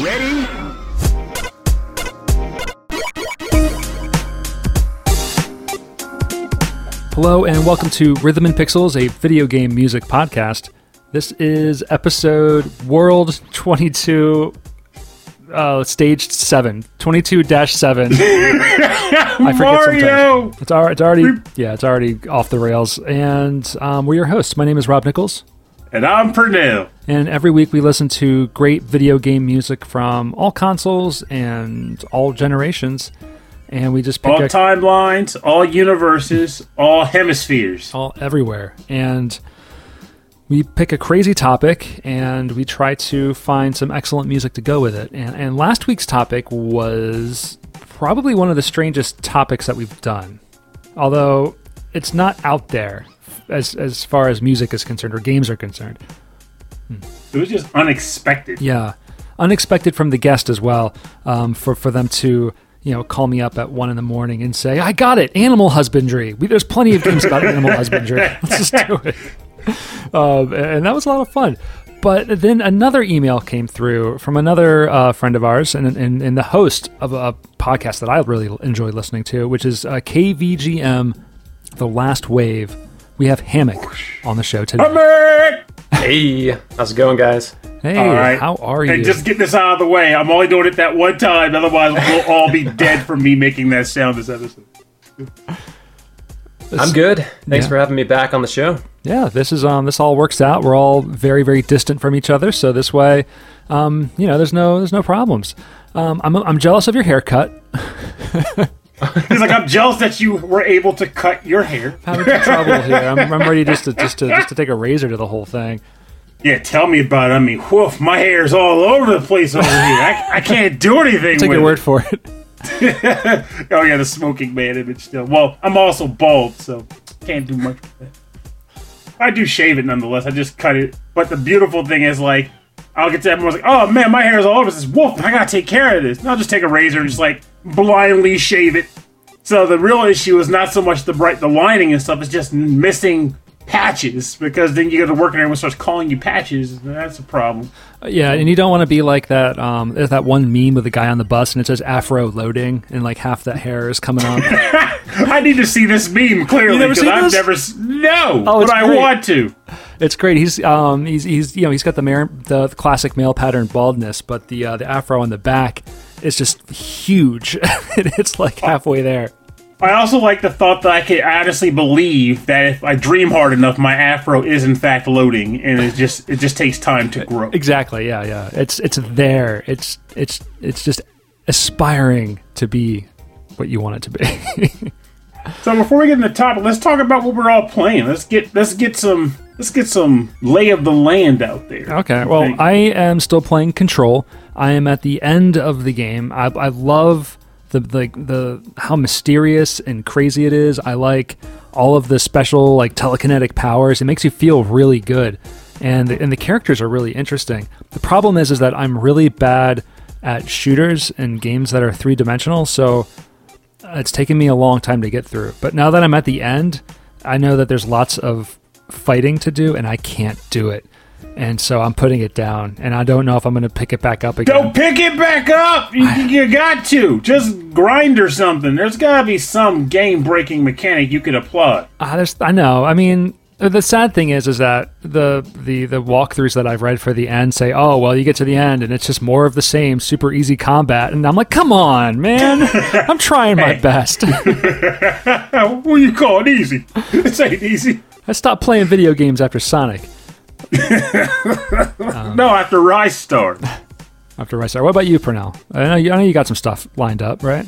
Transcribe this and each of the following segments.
Ready? Hello, and welcome to Rhythm and Pixels, a video game music podcast. This is episode World 22, uh, stage 7, 22 7. I forget Mario! sometimes. It's, al- it's already, yeah, it's already off the rails. And um, we're your hosts. My name is Rob Nichols. And I'm Pernell. And every week we listen to great video game music from all consoles and all generations. And we just pick All a- timelines, all universes, all hemispheres. all everywhere. And we pick a crazy topic and we try to find some excellent music to go with it. And, and last week's topic was probably one of the strangest topics that we've done. Although it's not out there as, as far as music is concerned or games are concerned. It was just unexpected. Yeah, unexpected from the guest as well. Um, for for them to you know call me up at one in the morning and say, "I got it, animal husbandry." We, there's plenty of games about animal husbandry. Let's just do it. Um, and that was a lot of fun. But then another email came through from another uh, friend of ours and, and, and the host of a podcast that I really enjoy listening to, which is uh, KVGM, The Last Wave. We have Hammock on the show today. Hammock! Hey, how's it going, guys? Hey, All right. how are you? And just get this out of the way. I'm only doing it that one time, otherwise we'll all be dead from me making that sound this episode. I'm good. Thanks Yeah. for having me back on the show. yeah, this is um this all works out. We're all very very distant from each other, so this way, um, you know, there's no there's no problems. Um, I'm I'm jealous of your haircut. He's like, I'm jealous that you were able to cut your hair. Having trouble here. I'm, I'm ready just to just to just to take a razor to the whole thing. Yeah, tell me about it. I mean, woof, my hair's all over the place over here. I, I can't do anything Take with your it. word for it. Oh yeah, the smoking man image still. Well, I'm also bald, so can't do much. I do shave it nonetheless. I just cut it. But the beautiful thing is like I'll get to that like, oh man, my hair is all over this. Woof, I gotta take care of this. And I'll just take a razor and just like blindly shave it. So the real issue is not so much the bright the lining and stuff, it's just missing patches because then you go to work and everyone starts calling you patches, and that's a problem. Yeah, and you don't want to be like that. Um, there's that one meme with the guy on the bus and it says Afro loading, and like half that hair is coming up. I need to see this meme clearly because I've never no, Oh, but I want to. It's great. He's um he's he's you know he's got the mar- the classic male pattern baldness, but the uh, the afro on the back is just huge. it's like halfway there. I also like the thought that I could honestly believe that if I dream hard enough, my afro is in fact loading, and it just it just takes time to grow. Exactly. Yeah, yeah. It's it's there. It's it's it's just aspiring to be what you want it to be. So before we get into the topic, let's talk about what we're all playing. Let's get let's get some let's get some lay of the land out there. okay. Well, I am still playing Control. I am at the end of the game. I, I love the like the how mysterious and crazy it is. I like all of the special like telekinetic powers. It makes you feel really good, and the, and the characters are really interesting. The problem is is that I'm really bad at shooters and games that are three dimensional. So it's taken me a long time to get through. But now that I'm at the end, I know that there's lots of fighting to do, and I can't do it. And so I'm putting it down, and I don't know if I'm going to pick it back up again. Don't pick it back up. You, you got to just grind or something. There's got to be some game breaking mechanic you could apply. Ah, there's, I know. I mean, the sad thing is, is that the the the walkthroughs that I've read for the end say, oh well, you get to the end and it's just more of the same, super easy combat, and I'm like, come on, man, I'm trying my best. What do you call it easy? This ain't easy. I stopped playing video games after Sonic. No, after Ristar. After Ristar. What about you, Pernell? I know you, I know you got some stuff lined up, right?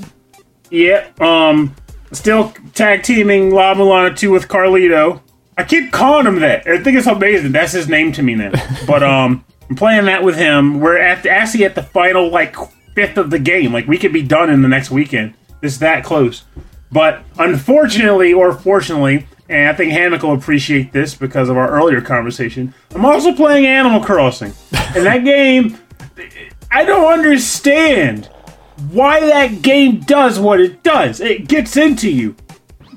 Yep. Um, still tag teaming La Mulana 2 with Carlito. I keep calling him that. I think it's amazing. That's his name to me now. But um, I'm playing that with him. We're at the, actually at the final like fifth of the game. Like we could be done in the next weekend. It's that close. But unfortunately, or fortunately, and I think Hammock will appreciate this because of our earlier conversation. I'm also playing Animal Crossing, and that game, I don't understand why that game does what it does. It gets into you.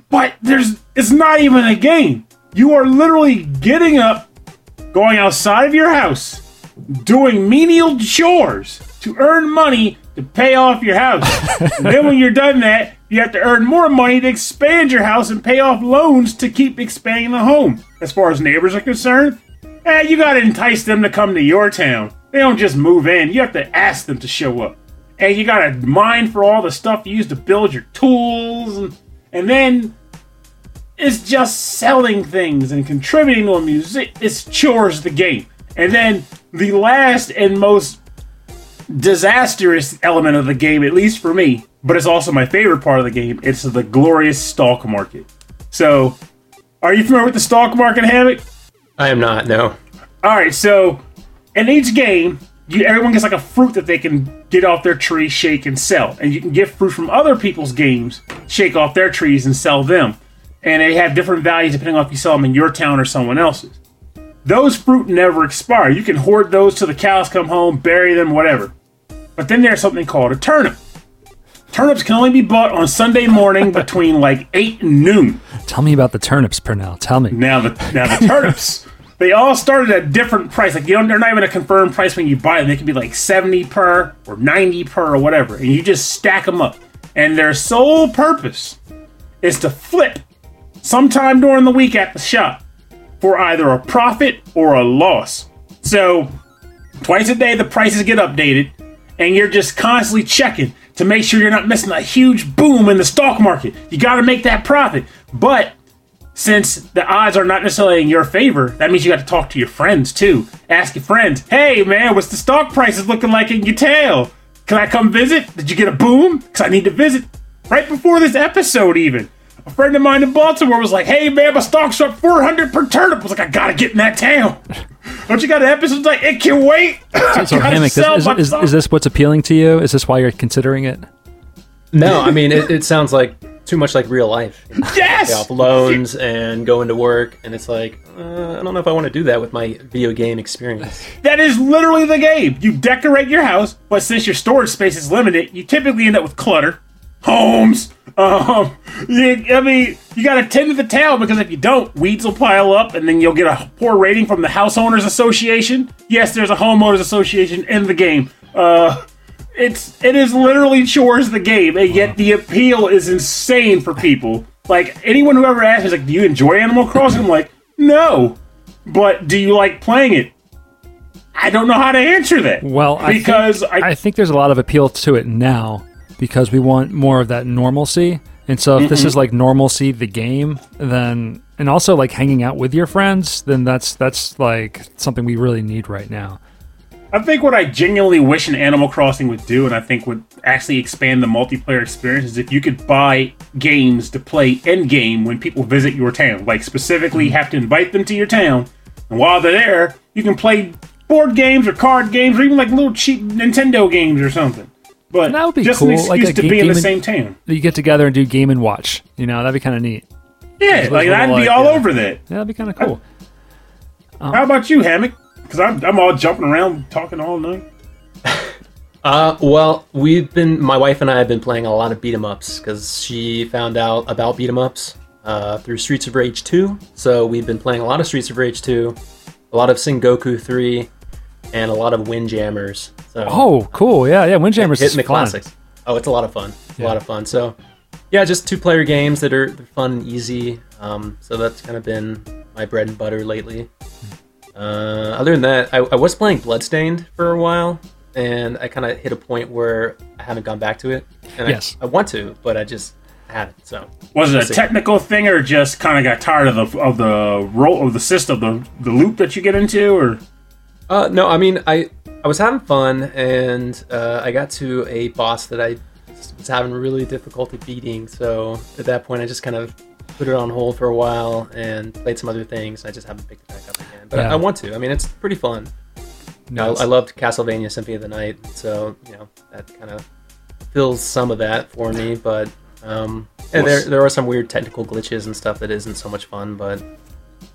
But there's it's not even a game. You are literally getting up, going outside of your house, doing menial chores, to earn money to pay off your house. and then when you're done that, you have to earn more money to expand your house and pay off loans to keep expanding the home. As far as neighbors are concerned, eh, you gotta entice them to come to your town. They don't just move in, you have to ask them to show up. And you gotta mine for all the stuff you use to build your tools, and, and then it's just selling things and contributing to a music. It's chores the game. And then the last and most disastrous element of the game, at least for me, but it's also my favorite part of the game, it's the glorious stock market. So, are you familiar with the stock market, Hammock? I am not. No. All right, so in each game, you, everyone gets like a fruit that they can get off their tree, shake, and sell. And you can get fruit from other people's games, shake off their trees, and sell them. And they have different values depending on if you sell them in your town or someone else's. Those fruit never expire. You can hoard those till the cows come home, bury them, whatever. But then there's something called a turnip. Turnips can only be bought on Sunday morning between like 8 and noon. Tell me about the turnips, Pernell. Tell me. Now the now the turnips, they all started at a different price. Like you don't, they're not even a confirmed price when you buy them. They can be like seventy per or ninety per or whatever, and you just stack them up. And their sole purpose is to flip sometime during the week at the shop for either a profit or a loss. So twice a day the prices get updated, and you're just constantly checking to make sure you're not missing a huge boom in the stock market. You got to make that profit, but since the odds are not necessarily in your favor, that means you got to talk to your friends too. Ask your friends, hey man, what's the stock prices looking like in your tail? Can I come visit? Did you get a boom? Because I need to visit. Right before this episode, even. A friend of mine in Baltimore was like, hey man, my stock's up 400 per turnip. I was like, I gotta get in that town. Don't you got an episode like, it can wait? I So, Hammock, is, is, is, is this what's appealing to you? Is this why you're considering it? No. I mean, it, it sounds like too much like real life. You yes! off loans and going to work, and it's like uh, I don't know if I want to do that with my video game experience. That is literally the game. You decorate your house, but since your storage space is limited, you typically end up with clutter, homes. Um, you, I mean, you got to tend to the town because if you don't, weeds will pile up, and then you'll get a poor rating from the house owners association. Yes, there's a homeowners association in the game. Uh, it's it is literally chores the game, and yet the appeal is insane for people. Like anyone who ever asks me, is like, "Do you enjoy Animal Crossing?" I'm like, "No," but do you like playing it? I don't know how to answer that. Well, I because think, I, I think there's a lot of appeal to it now because we want more of that normalcy. And so, if this mm-hmm. is like normalcy, the game, then and also like hanging out with your friends, then that's that's like something we really need right now. I think what I genuinely wish an Animal Crossing would do, and I think would actually expand the multiplayer experience, is if you could buy games to play in game when people visit your town. Like specifically, you have to invite them to your town, and while they're there, you can play board games or card games or even like little cheap Nintendo games or something. But That would be just cool, an excuse like to ga- be in the game and- same town. You get together and do game and watch. You know, that'd be kind of neat. Yeah, like I I'd be like, all yeah. over that. Yeah, that'd be kind of cool. How about you, Hammock? Because I'm, I'm all jumping around talking all night. Uh, well, we've been my wife and I have been playing a lot of beat 'em ups because she found out about beat 'em ups uh, through Streets of Rage 2. So we've been playing a lot of Streets of Rage 2, a lot of Sengoku 3, and a lot of Windjammers. So Oh, cool. Yeah, yeah. Windjammers is hitting the fun. classics. Oh, it's a lot of fun. A lot of fun. So, yeah, just two player games that are fun and easy. Um, so that's kind of been my bread and butter lately. Uh, other than that, I, I was playing Bloodstained for a while, and I kind of hit a point where I haven't gone back to it. And I- Yes. I, want to, but I just haven't. So Was it a see. technical thing, or just kind of got tired of the of the role of the system, the the loop that you get into, or Uh, no, I mean, I I was having fun, and uh, I got to a boss that I was having really difficulty beating. So at that point, I just kind of put it on hold for a while and played some other things. I just haven't picked it back up again, but Yeah. I, I want to. I mean, it's pretty fun. No, I, I loved Castlevania Symphony of the Night, so you know that kind of fills some of that for me. But um, yeah, there there are some weird technical glitches and stuff that isn't so much fun. But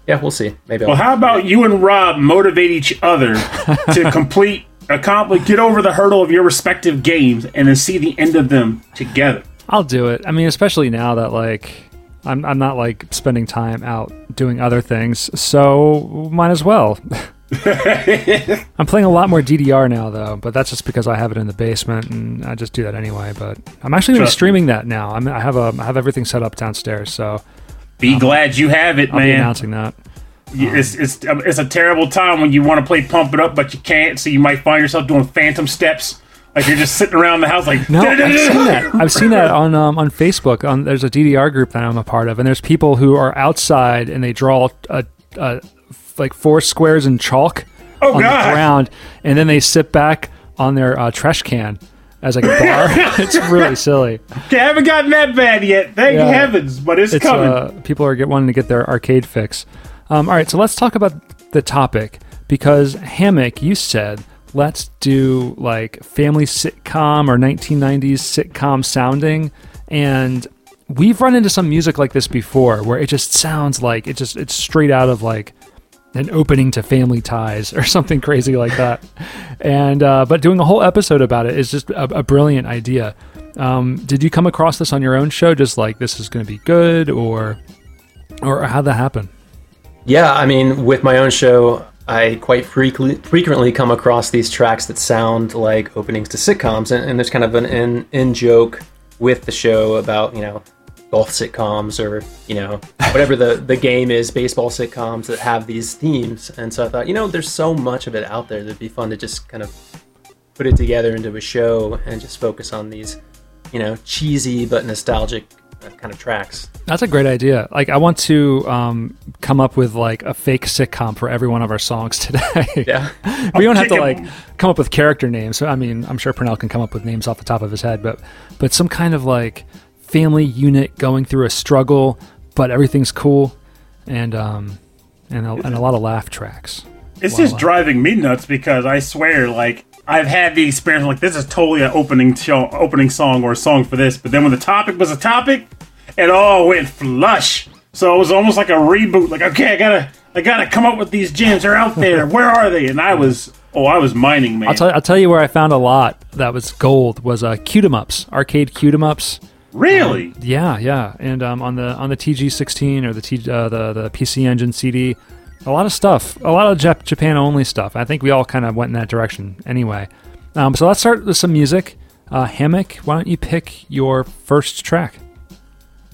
yeah, we'll see. Maybe. well, I'll, how about you and Rob motivate each other to complete, accomplish, get over the hurdle of your respective games, and then see the end of them together. I'll do it. I mean, especially now that like I'm I'm not like spending time out doing other things, so might as well. I'm playing a lot more DDR now, though, but that's just because I have it in the basement, and I just do that anyway. But I'm actually going to be streaming that now. I'm, I have a I have everything set up downstairs, so be um, glad you have it, I'll man. Be announcing that. It's, it's it's a terrible time when you want to play Pump It Up, but you can't. So you might find yourself doing phantom steps, like you're just sitting around the house, like no. I've seen that. I've seen that on um, on Facebook. On there's a DDR group that I'm a part of, and there's people who are outside and they draw a, a like four squares in chalk oh, on God. the ground, and then they sit back on their uh, trash can as like a bar. it's really silly. Okay, I haven't gotten that bad yet. Thank yeah. heavens, but it's, it's coming. Uh, people are get wanting to get their arcade fix. Um, all right, so let's talk about the topic because Hammock, you said let's do like family sitcom or 1990s sitcom sounding, and we've run into some music like this before where it just sounds like it just it's straight out of like an opening to Family Ties or something crazy like that. and uh, but doing a whole episode about it is just a, a brilliant idea. Um, did you come across this on your own show? Just like this is going to be good, or or how'd that happen? Yeah, I mean, with my own show, I quite frequently come across these tracks that sound like openings to sitcoms, and, and there's kind of an in joke with the show about you know golf sitcoms or you know whatever the the game is baseball sitcoms that have these themes. And so i thought you know there's so much of it out there that'd be fun to just kind of put it together into a show and just focus on these you know cheesy but nostalgic uh, kind of tracks. That's a great idea. Like i want to um, come up with like a fake sitcom for every one of our songs today. Yeah. We don't have to like come up with character names. So i mean i'm sure pernell can come up with names off the top of his head but but some kind of like family unit going through a struggle, but everything's cool, and um, and a, and a lot of laugh tracks. It's just driving me nuts because I swear, like I've had the experience like this is totally an opening show, opening song or a song for this, but then when the topic was a topic, it all went flush. So it was almost like a reboot. Like okay, I gotta I gotta come up with these gems. They're out there. Where are they? And I was oh I was mining man. I'll tell, I'll tell you where I found a lot that was gold was uh, Cute ups, arcade Cute ups. Really? Um, yeah, yeah. And um, on the on the TG16 or the T, uh, the the PC Engine CD, a lot of stuff, a lot of Jap- Japan only stuff. I think we all kind of went in that direction anyway. Um, so let's start with some music. Uh, Hammock, why don't you pick your first track?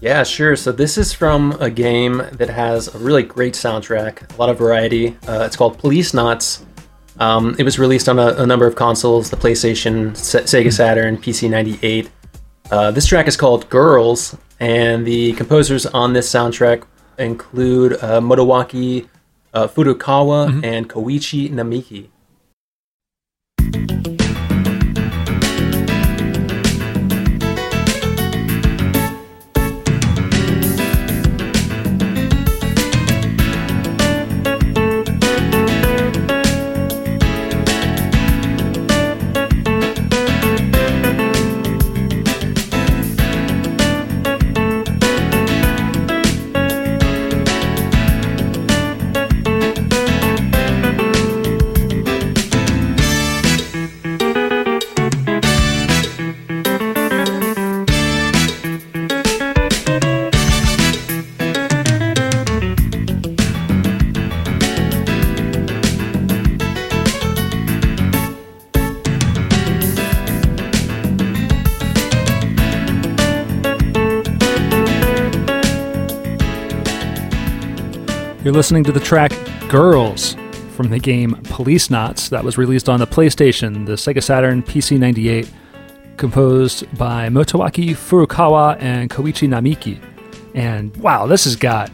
Yeah, sure. So this is from a game that has a really great soundtrack, a lot of variety. Uh, it's called Policenauts. Um, it was released on a, a, number of consoles: the PlayStation, Se- Sega Saturn, PC 98. Uh, this track is called Girls, and the composers on this soundtrack include uh, Motoaki uh, Furukawa mm-hmm. and Koichi Namiki. You're listening to the track Girls from the game Policenauts that was released on the PlayStation, the Sega Saturn, PC 98, composed by Motoaki Furukawa and Koichi Namiki. And wow, this has got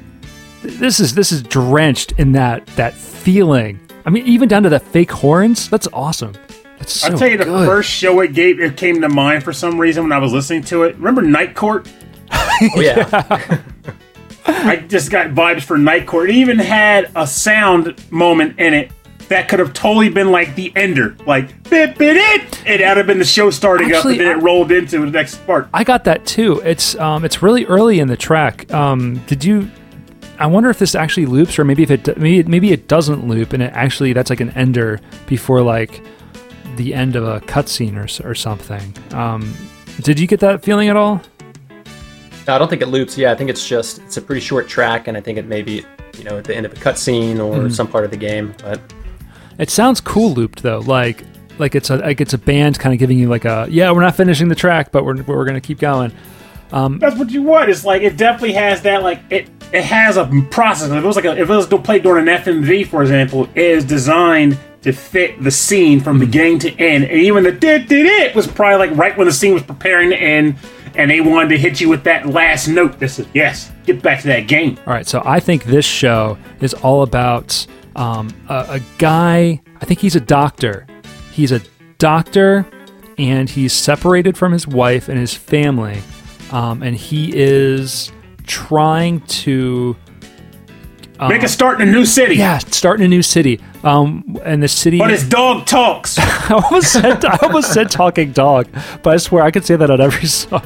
this is this is drenched in that that feeling. I mean, even down to the fake horns. That's awesome. That's so I'll tell you, good. the first show it gave it came to mind for some reason when I was listening to it. Remember Night Court? oh yeah. I just got vibes for Night Court. It even had a sound moment in it that could have totally been like the ender, like bit bit it. It would have been the show starting Actually, up, and then it rolled into the next part. I got that too. It's um, it's really early in the track. Um, did you? I wonder if this actually loops, or maybe if it maybe maybe it doesn't loop, and it actually that's like an ender before like the end of a cutscene or or something. Um, did you get that feeling at all? No, I don't think it loops. Yeah, I think it's just it's a pretty short track, and I think it may be you know at the end of a cutscene or mm. some part of the game. But It sounds cool looped though, like like it's a like it's a band kind of giving you like a yeah we're not finishing the track but we're we're gonna keep going. Um, That's what you want. It's like it definitely has that like it it has a process. If it was like a, if it was played during an FMV, for example, it is designed to fit the scene from beginning to end. And even the did did it was probably like right when the scene was preparing to end, and they wanted to hit you with that last note. Yes, get back to that game. All right, so I think this show is all about um, a, a guy. I think he's a doctor. He's a doctor, and he's separated from his wife and his family, um, and he is trying to Make a start in a new city. yeah start in a new city. Um, and the city. But his dog talks. I almost said I almost said talking dog, but I swear I could say that on every song.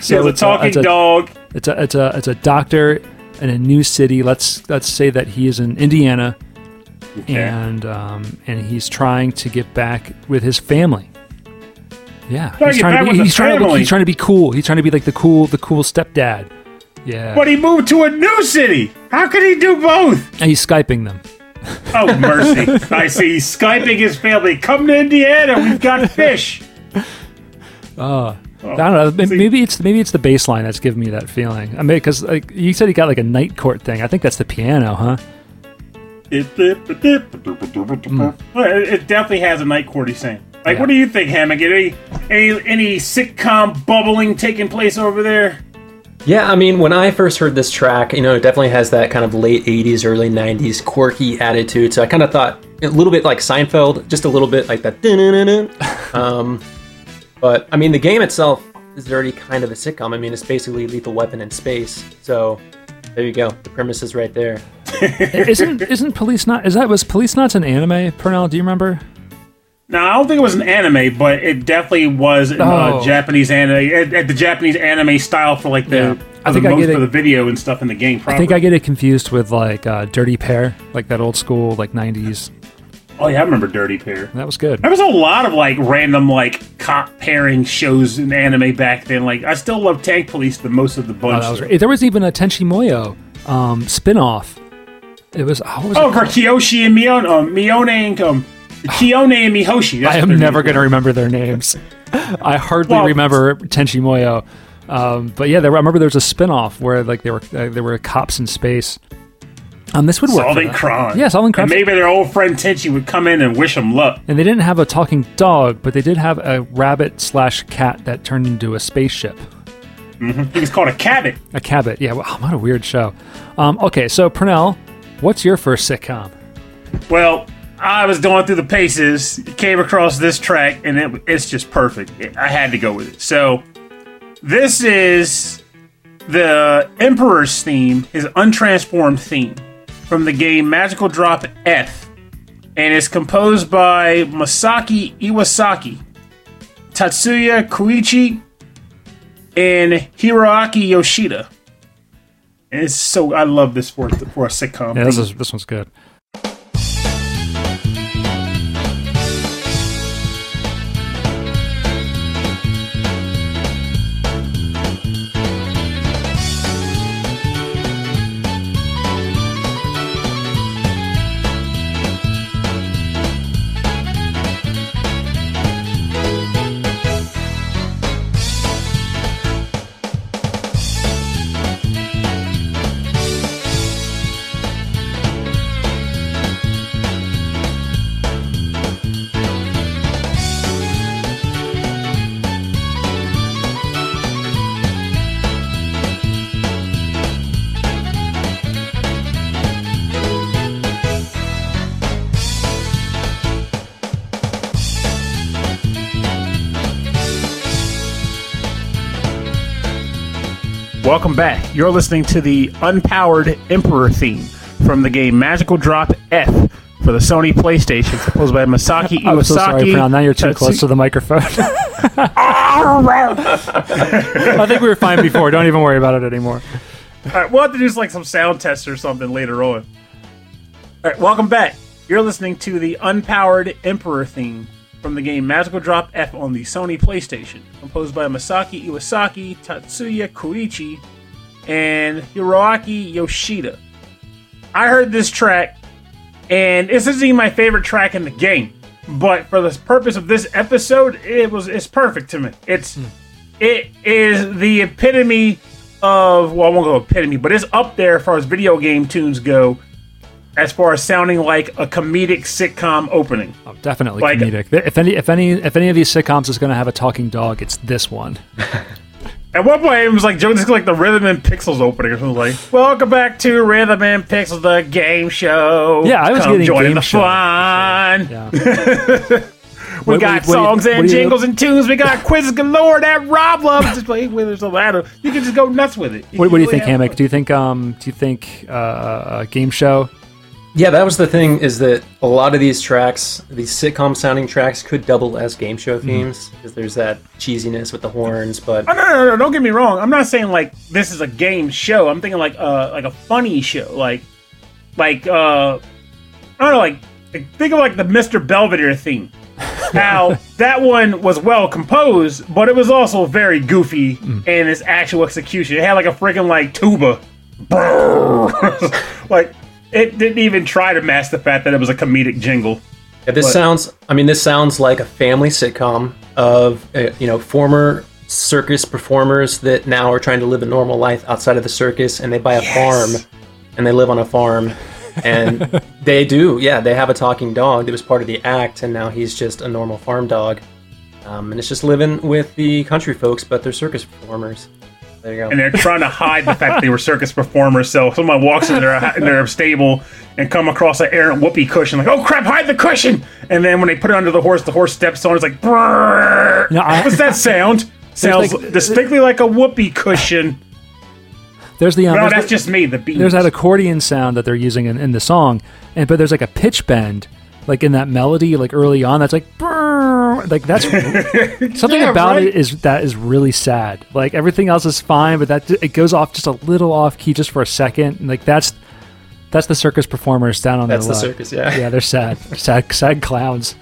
So the it's a- talking it's a- dog. It's a it's a it's a doctor in a new city. Let's let's say that he is in Indiana, and um, and he's trying to get back with his family. Yeah, he's trying to be, he's trying to he's trying to be cool. He's trying to be like the cool the cool stepdad. Yeah, But he moved to a new city. How could he do both? and he's skyping them. Oh mercy! I see. He's Skyping his family. Come to Indiana. We've got fish. Oh. oh. I don't know. see- Maybe it's maybe it's the bass line that's giving me that feeling. I mean, because like you said, he got like a night court thing. I think that's the piano, huh? It, it definitely has a night court. He's saying. Like, Yeah. what do you think, Hammock? Any any any sitcom bubbling taking place over there? Yeah, I mean, when I first heard this track, you know, it definitely has that kind of late 80s, early 90s quirky attitude. So I kind of thought a little bit like Seinfeld, just a little bit like that. Um, but I mean, the game itself is already kind of a sitcom. I mean, it's basically Lethal Weapon in space. So there you go. The premise is right there. isn't isn't Policenauts? Is that was Policenauts an anime? Pernell, do you remember? No, I don't think it was an anime, but it definitely was in, Oh. uh, Japanese anime, at, at the Japanese anime style for like the, Yeah. for I the think I most get for it. the video and stuff in the game. I think I get it confused with like uh, Dirty Pair, like that old school like '90s. oh yeah, I remember Dirty Pair. That was good. There was a lot of like random like cop pairing shows in anime back then. Like I still love Tank Police the most of the Oh, bunch. that was. There was even a Tenchi Muyo um, spin-off. It was oh, was oh, it for? Kiyoshi and Mione, um, Mione and um, Kiyone and Mihoshi. I am never going to remember their names. I hardly Well- remember Tenchi Muyo. Um, but yeah, there, I remember there was a spin-off where like they were uh, there were cops in space. Um, this would work. Solving crime. Yeah, solving crime. And maybe their old friend Tenchi would come in and wish them luck. And they didn't have a talking dog, but they did have a rabbit slash cat that turned into a spaceship. I think it's called a cabbit. A cabbit. Yeah, wow, what a weird show. Um, okay, so Pernell, what's your first sitcom? Well, I was going through the paces, came across this track, and it, it's just perfect. I had to go with it. So, this is the Emperor's theme, his untransformed theme from the game Magical Drop F, and it's composed by Masaki Iwasaki, Tatsuya Koichi, and Hiroaki Yoshida. And it's so I love this for for a sitcom. Yeah, this is this one's good. Back. You're listening to the Unpowered Emperor theme from the game Magical Drop F for the Sony PlayStation, composed by Masaki Iwasaki. I'm so sorry, Pernell. Now you're too Tatsu- close to the microphone. I think we were fine before. Don't even worry about it anymore. All right, we'll have to do like some sound tests or something later on. All right, welcome back. You're listening to the Unpowered Emperor theme from the game Magical Drop F on the Sony PlayStation, composed by Masaki Iwasaki, Tatsuya Koichi, and Hiroaki Yoshida. I heard this track and this isn't even my favorite track in the game. But for the purpose of this episode, it was it's perfect to me. It's hmm. it is the epitome of well, I won't go epitome, but it's up there as far as video game tunes go, as far as sounding like a comedic sitcom opening. Oh, definitely Like- comedic. If any, if any, if any of these sitcoms is going to have a talking dog, it's this one. At one point, it was like Joe, is like the Rhythm and Pixels opening or something like. Welcome back to Rhythm and Pixels, the game show. Yeah, I was Come getting join game the show. fun. Yeah. We What- got what- what songs what and do you- jingles and tunes. We got quizzes galore that Rob loves to play with. There's a ladder. You can just go nuts with it. What, what do you think, Hammock? Do you think um do you think uh, a game show? Yeah, that was the thing. Is that a lot of these tracks, these sitcom sounding tracks, could double as game show themes because there's that cheesiness with the horns. But Oh, no, no, no, no, don't get me wrong. I'm not saying like this is a game show. I'm thinking like uh like a funny show, like like uh I don't know, like like, think of like the Mr. Belvedere theme. Now that one was well composed, but it was also very goofy in its actual execution. It had like a freaking like tuba, like it didn't even try to mask the fact that it was a comedic jingle. Yeah, this But- sounds. I mean, this sounds like a family sitcom of uh, you know former circus performers that now are trying to live a normal life outside of the circus, and they buy a farm, and they live on a farm, and they do. Yeah, they have a talking dog that was part of the act, and now he's just a normal farm dog, um, and it's just living with the country folks, but they're circus performers. There you go. and they're trying to hide the fact that they were circus performers. So someone walks in their in their stable and come across an errant whoopee cushion, like, "Oh crap, hide the cushion!" And then when they put it under the horse, the horse steps on. It's like, Brrr. No, I- what's that sound? Sounds like- distinctly like a whoopee cushion. There's the um, No, there's, that's the- just me. The beat. there's that accordion sound that they're using in, in the song, and but there's like a pitch bend, like in that melody, like early on. That's like, brrr, like that's something Yeah, about right. it is that is really sad. Like everything else is fine, but that it goes off just a little off key just for a second. And like that's that's the circus performers down on That's the luck. circus, yeah. yeah, they're sad, sad, sad clowns.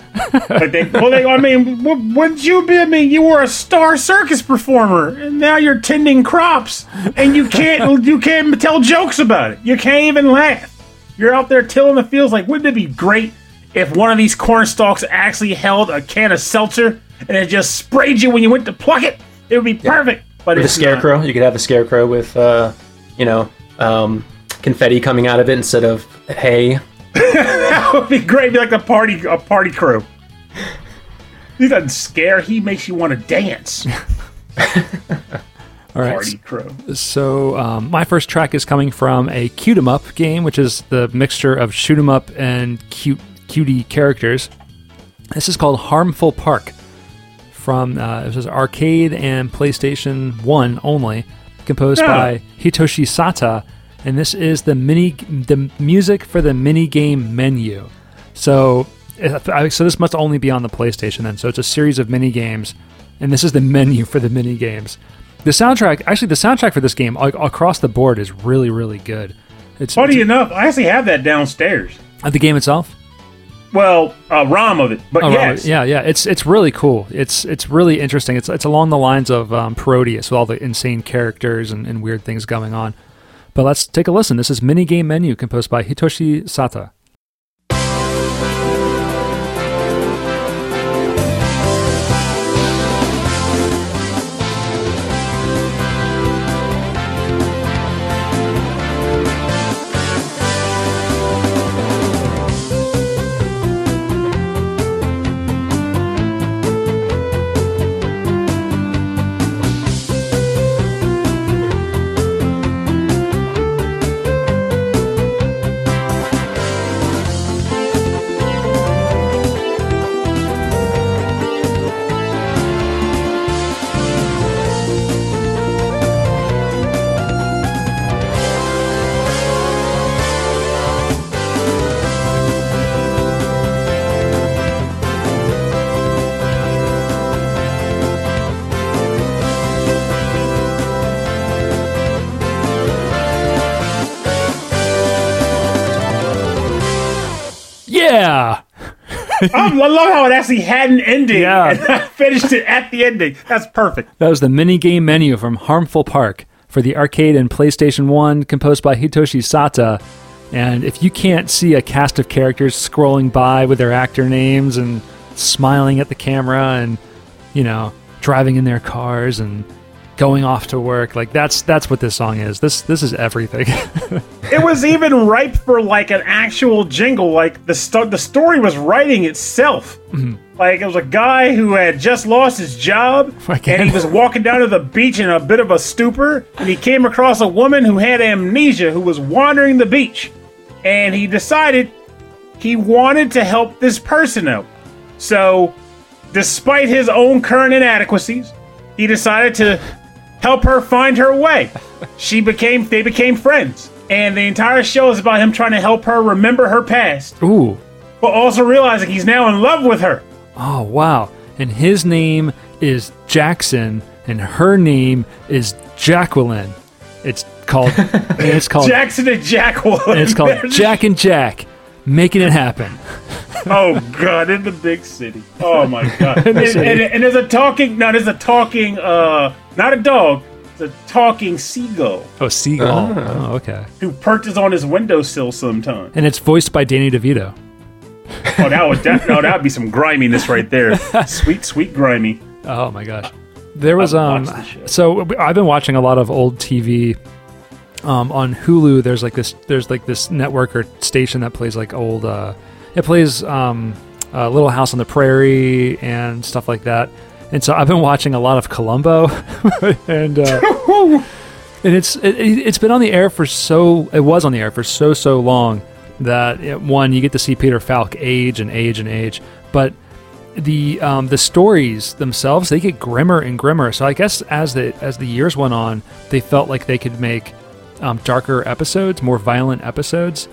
They, well, they, I mean, w- wouldn't you be? I mean, you were a star circus performer, and now you're tending crops, and you can't, you can't tell jokes about it. You can't even laugh. You're out there tilling the fields. Like, wouldn't it be great if one of these corn stalks actually held a can of seltzer and it just sprayed you when you went to pluck it? It would be perfect. But With a it's not. scarecrow, you could have a scarecrow with, uh, you know, um, confetti coming out of it instead of hay. That would be great. Be like a party, a party crew. He doesn't scare. He makes you want to dance. All right, Party crew. So um, my first track is coming from a cute 'em up game, which is the mixture of shoot 'em up and cute cutie characters. This is called Harmful Park from uh, it says arcade and PlayStation One only, composed Yeah. by Hitoshi Sata, and this is the mini the music for the mini game menu. So so this must only be on the PlayStation then. So it's a series of mini games, and this is the menu for the mini games. The soundtrack, actually, the soundtrack for this game like, across the board is really, really good. It's, Funny it's enough, I actually have that downstairs. uh, the game itself. Well, a ROM of it, but Oh, yes, yeah, yeah. It's it's really cool. It's it's really interesting. It's it's along the lines of um, Parodius with all the insane characters and, and weird things going on. But let's take a listen. This is Mini Game Menu, composed by Hitoshi Sata. Oh, I love how it actually had an ending. Yeah. finished it at the ending. That's perfect. that was the Mini Game Menu from Harmful Park for the arcade and PlayStation One, composed by Hitoshi Sata. And if you can't see a cast of characters scrolling by with their actor names and smiling at the camera and, you know, driving in their cars and going off to work, like that's that's what this song is. This this is everything. it was even ripe for like an actual jingle. Like the sto- the story was writing itself. Mm-hmm. Like it was a guy who had just lost his job, and he was walking down to the beach in a bit of a stupor, and he came across a woman who had amnesia who was wandering the beach, and he decided he wanted to help this person out. So, despite his own current inadequacies, he decided to help her find her way. She became they became friends. And the entire show is about him trying to help her remember her past, Ooh. but also realizing he's now in love with her. Oh wow. And his name is Jackson and her name is Jacqueline. It's called it's called Jackson and Jacqueline. and it's called Jack and Jack making it happen. oh god, in the big city. Oh my god. and, and- and there's a talking no, there's a talking uh not a dog, it's a talking seagull Oh, Seagull. Ah. Oh, okay. who perches on his windowsill sometime. And it's voiced by Danny DeVito. Oh that would that, no, that'd be some griminess right there. sweet, sweet grimy. Oh my gosh. There was I've um the so I've been watching a lot of old TV um on Hulu there's like this there's like this network or station that plays like old uh it plays um uh, Little House on the Prairie and stuff like that. And so I've been watching a lot of Columbo and uh and it's it, it's been on the air for so it was on the air for so so long that it, one you get to see Peter Falk age and age and age, but the um, the stories themselves they get grimmer and grimmer. So I guess as the as the years went on, they felt like they could make um, darker episodes, more violent episodes.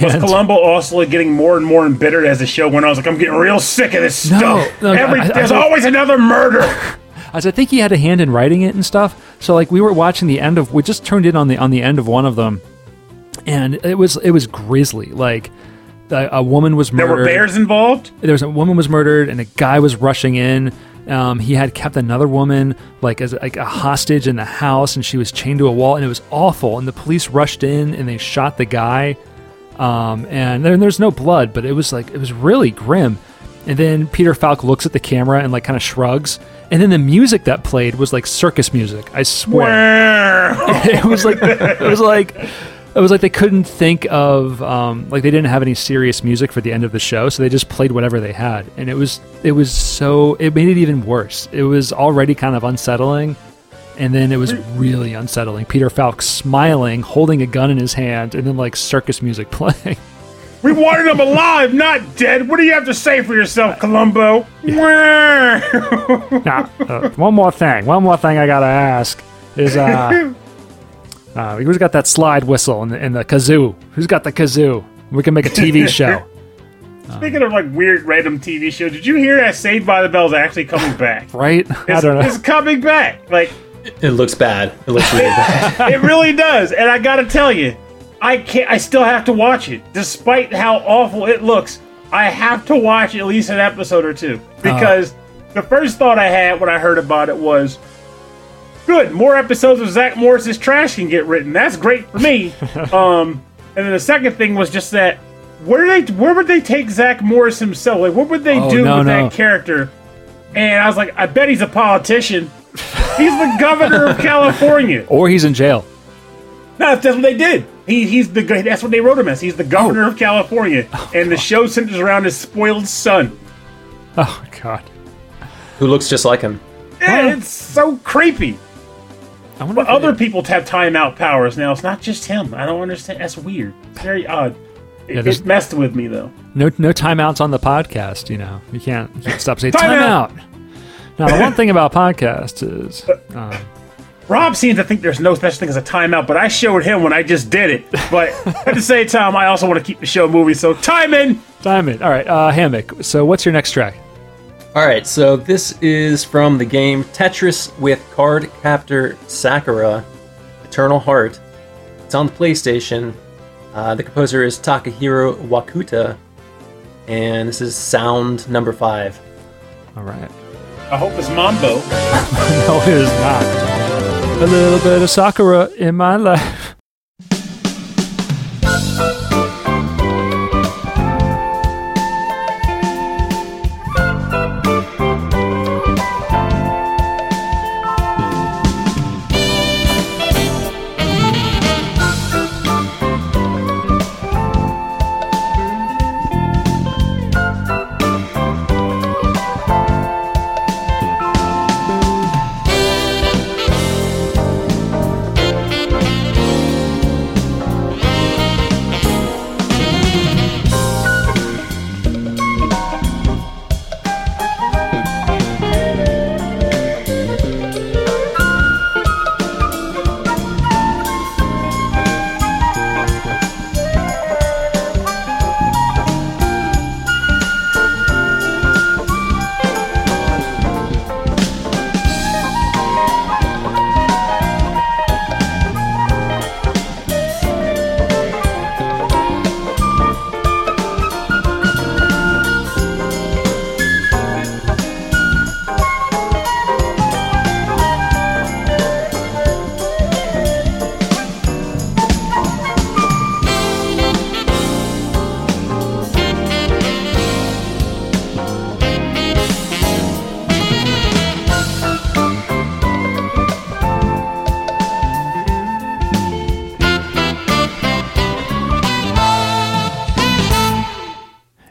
Was And- Columbo also getting more and more embittered as the show went on? I was like, I'm getting real sick of this No, stuff. no, Every, I- I there's don't- always another murder. as I think he had a hand in writing it and stuff. So like we were watching the end of we just turned in on the on the end of one of them, and it was it was grisly. Like a, a woman was There were bears involved. there was a woman was murdered and a guy was rushing in. Um, he had kept another woman like as like a hostage in the house, and she was chained to a wall, and it was awful. And the police rushed in and they shot the guy. Um, and there, there's no blood, but it was like it was really grim. And then Peter Falk looks at the camera and like kind of shrugs. And then the music that played was like circus music. I swear it was like it was like it was like they couldn't think of um, like they didn't have any serious music for the end of the show, so they just played whatever they had, and it was it was so it made it even worse. It was already kind of unsettling, and then it was really unsettling. Peter Falk smiling, holding a gun in his hand, and then like circus music playing. we wanted him alive, not dead. What do you have to say for yourself, Columbo? yeah. now, uh, one more thing, one more thing I gotta ask is uh, uh who's got that slide whistle and the, and the kazoo? Who's got the kazoo? We can make a TV show. Speaking of like weird random TV show, did you hear that Saved by the Bell is actually coming back? right? I It's, don't know. it's coming back. Like It looks bad. It looks really bad. it really does, and I gotta tell you, I can't. I still have to watch it, despite how awful it looks. I have to watch at least an episode or two because the first thought I had when I heard about it was, "Good, more episodes of Zach Morris's trash can get written. That's great for me." um, and then the second thing was just that where they where would they take Zach Morris himself? Like, what would they Oh, do no, with no. that character? And I was like, I bet he's a politician. He's the governor of California. Or he's in jail. No, that's what they did. He, he's the that's what they wrote him as. He's the governor of California, and the show centers around his spoiled son. Oh God. Who looks just like him? Yeah, it's so creepy. I wonder But other people have timeout powers now. It's not just him. I don't understand. That's weird. It's very odd. It, Yeah, it messed with me though. no no timeouts on the podcast. You know, you can't, you can't stop saying Time timeout. Now the one thing about podcasts is um, Rob seems to think there's no such thing as a timeout, but I showed him when I just did it. But at the same time, I also want to keep the show moving. So time in. time it. All right, uh, hammock. So what's your next track? All right, so this is from the game Tetris with Card Captor Sakura, Eternal Heart. It's on the PlayStation. Uh, the composer is Takahiro Wakuta, and this is sound number five. All right. I hope it's Mambo. No, it is not. A little bit of Sakura in my life.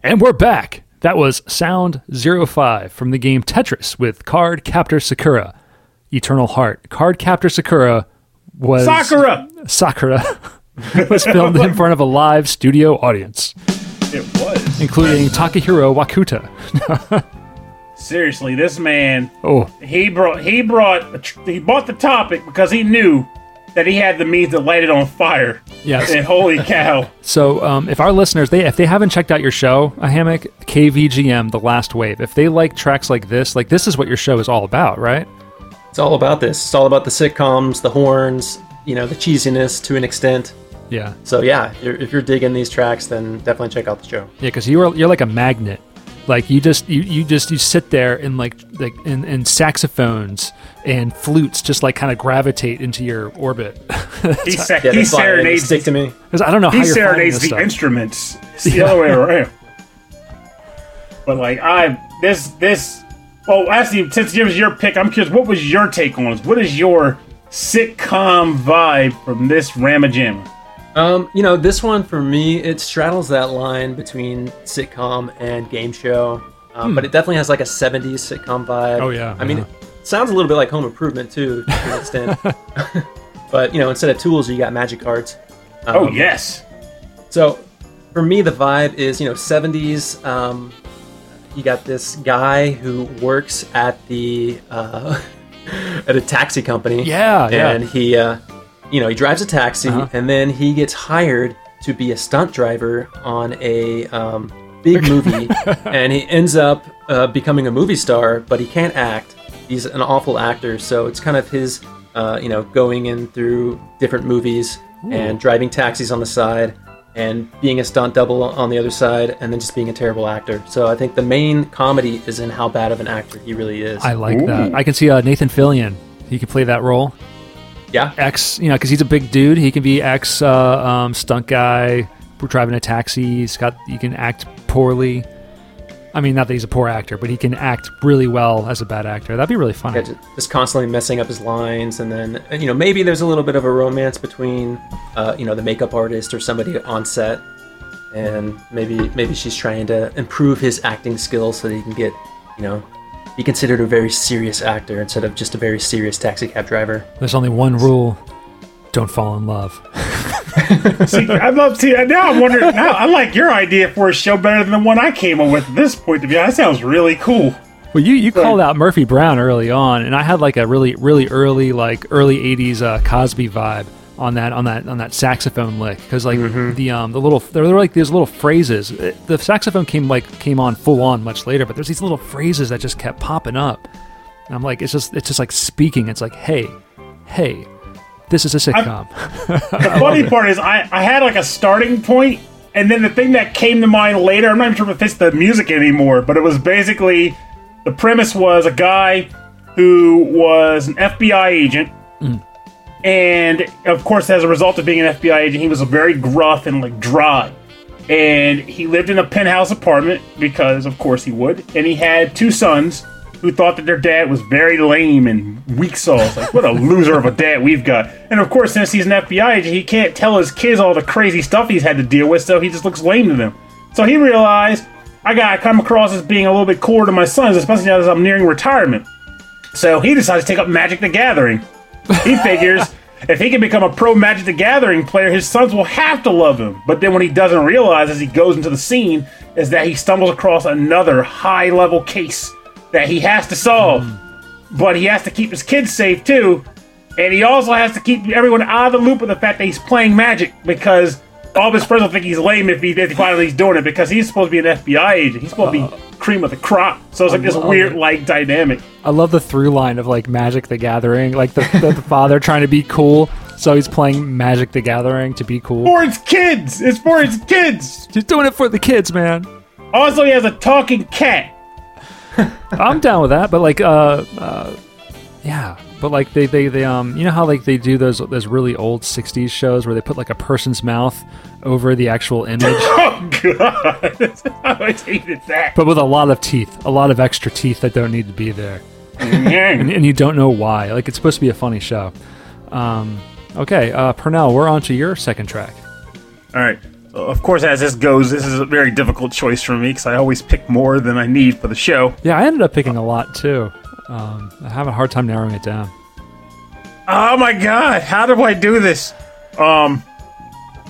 And we're back. That was Sound 05 from the game Tetris with Card Captor Sakura. Eternal Heart. Card Captor Sakura was Sakura. Sakura was filmed in front of a live studio audience, It was. including Takahiro Wakuta. Seriously, this man Oh, he brought he brought he bought the topic because he knew that he had the means to light it on fire. yes. And holy cow! So, um, if our listeners, they if they haven't checked out your show, a hammock, KVGM, The Last Wave, if they like tracks like this, like this is what your show is all about, right? It's all about this. It's all about the sitcoms, the horns, you know, the cheesiness to an extent. Yeah, So yeah, if you're, if you're digging these tracks, then definitely check out the show. yeah, because you're you're like a magnet. Like you just you, you just you sit there and like like and, and saxophones and flutes just like kind of gravitate into your orbit. He, sa- Yeah, he that's why they serenades stick to me. Because I don't know how he you're serenades the stuff. instruments. It's the other way around. But like I this this oh actually since it was your pick, I'm curious, what was your take on this? What is your sitcom vibe from this Ramajam? Um, you know, this one for me, it straddles that line between sitcom and game show, um, but it definitely has like a '70s sitcom vibe. Hmm. Oh, yeah, I mean, it sounds a little bit like Home Improvement too, to an extent. but you know, instead of tools, you got magic cards. Um, Oh yes. So for me, the vibe is you know 70s. Um, you got this guy who works at the uh, at a taxi company. Yeah, yeah. and he uh, you know he drives a taxi, Uh-huh. and then he gets hired to be a stunt driver on a um, big movie, and he ends up uh, becoming a movie star, but he can't act. He's an awful actor, so it's kind of his uh, you know going in through different movies and driving taxis on the side and being a stunt double on the other side and then just being a terrible actor so i think the main comedy is in how bad of an actor he really is I like that. I can see uh, Nathan Fillion. He could play that role. Yeah Ex, you know, because he's a big dude. He can be ex uh, um, stunt guy, driving a taxi. He's got. He can act poorly. I mean, not that he's a poor actor, but he can act really well as a bad actor. That'd be really fun. Yeah, just constantly messing up his lines, and then uh, you know maybe there's a little bit of a romance between uh, you know the makeup artist or somebody on set, and maybe maybe she's trying to improve his acting skills so that he can get you know be considered a very serious actor instead of just a very serious taxi cab driver. There's only one rule: don't fall in love. See, I love see now. I'm wondering now. I like your idea for a show better than the one I came up with at this point. To be honest, that sounds really cool. Well, you you called out Murphy Brown early on, and I had like a really really early like early '80s uh, Cosby vibe on that on that on that saxophone lick because like mm-hmm. the um the little there were like these little phrases. It- the saxophone came like came on full on much later, but there's these little phrases that just kept popping up. And I'm like, it's just it's just like speaking. It's like, hey, hey, this is a sitcom. The funny part is, I, I had like a starting point, and then the thing that came to mind later, I'm not even sure if it's the music anymore, but it was basically the premise was a guy who was an FBI agent. Mm. And of course, as a result of being an FBI agent, he was very gruff and like dry. And he lived in a penthouse apartment because, of course, he would. And he had two sons who thought that their dad was very lame and weak sauce. Like, what a loser of a dad we've got. And of course, since he's an FBI agent, he can't tell his kids all the crazy stuff he's had to deal with, so he just looks lame to them. So he realized, I gotta come across as being a little bit cooler to my sons, especially now that I'm nearing retirement. So he decides to take up Magic the Gathering. He figures if he can become a pro Magic the Gathering player, his sons will have to love him. But then what he doesn't realize as he goes into the scene is that he stumbles across another high level case that he has to solve. But he has to keep his kids safe too. And he also has to keep everyone out of the loop of the fact that he's playing Magic because all his friends will think he's lame if he, if he finally he's doing it because he's supposed to be an FBI agent. He's supposed to be cream of the crop. So it's like this weird like dynamic. I love the through line of like Magic the Gathering, like the, the, the father trying to be cool, so he's playing Magic the Gathering to be cool. For his kids! It's for his kids! He's doing it for the kids, man. Also, he has a talking cat. I'm down with that, but like, uh, uh, yeah, but like they, they, they, um, you know how like they do those those really old '60s shows where they put like a person's mouth over the actual image, Oh, God. I always hated that. but with a lot of teeth, a lot of extra teeth that don't need to be there, Man. and you don't know why. Like it's supposed to be a funny show. Um, okay, uh, Pernell, we're on to your second track. All right. of course, as this goes, this is a very difficult choice for me because I always pick more than I need for the show. Yeah, I ended up picking a lot too. Um, I have a hard time narrowing it down. Oh my god, how do I do this? Um,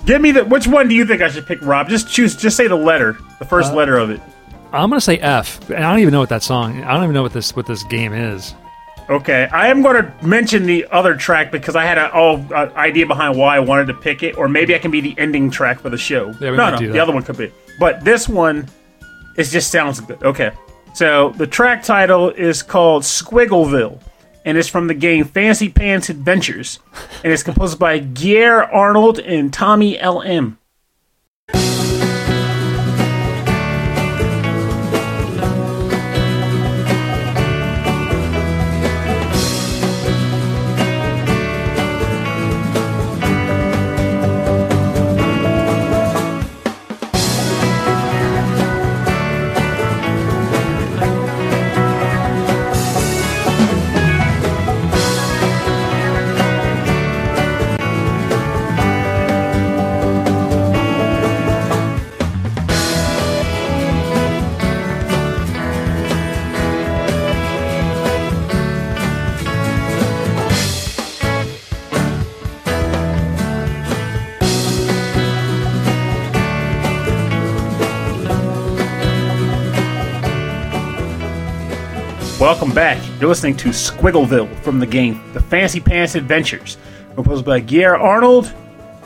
give me the. Which one do you think I should pick, Rob? Just choose. Just say the letter, the first Uh, letter of it. I'm gonna say F, and I don't even know what that song. I don't even know what this what this game is. Okay, I am going to mention the other track because I had an all uh, idea behind why I wanted to pick it, or maybe I can be the ending track for the show. Yeah, no, no, the other one could be. But this one, it just sounds good. Okay, so the track title is called Squiggleville, and it's from the game Fancy Pants Adventures, and it's composed by Gier Arnold and Tommy L Welcome back. You're listening to Squiggleville from the game The Fancy Pants Adventures, composed by Gier Arnold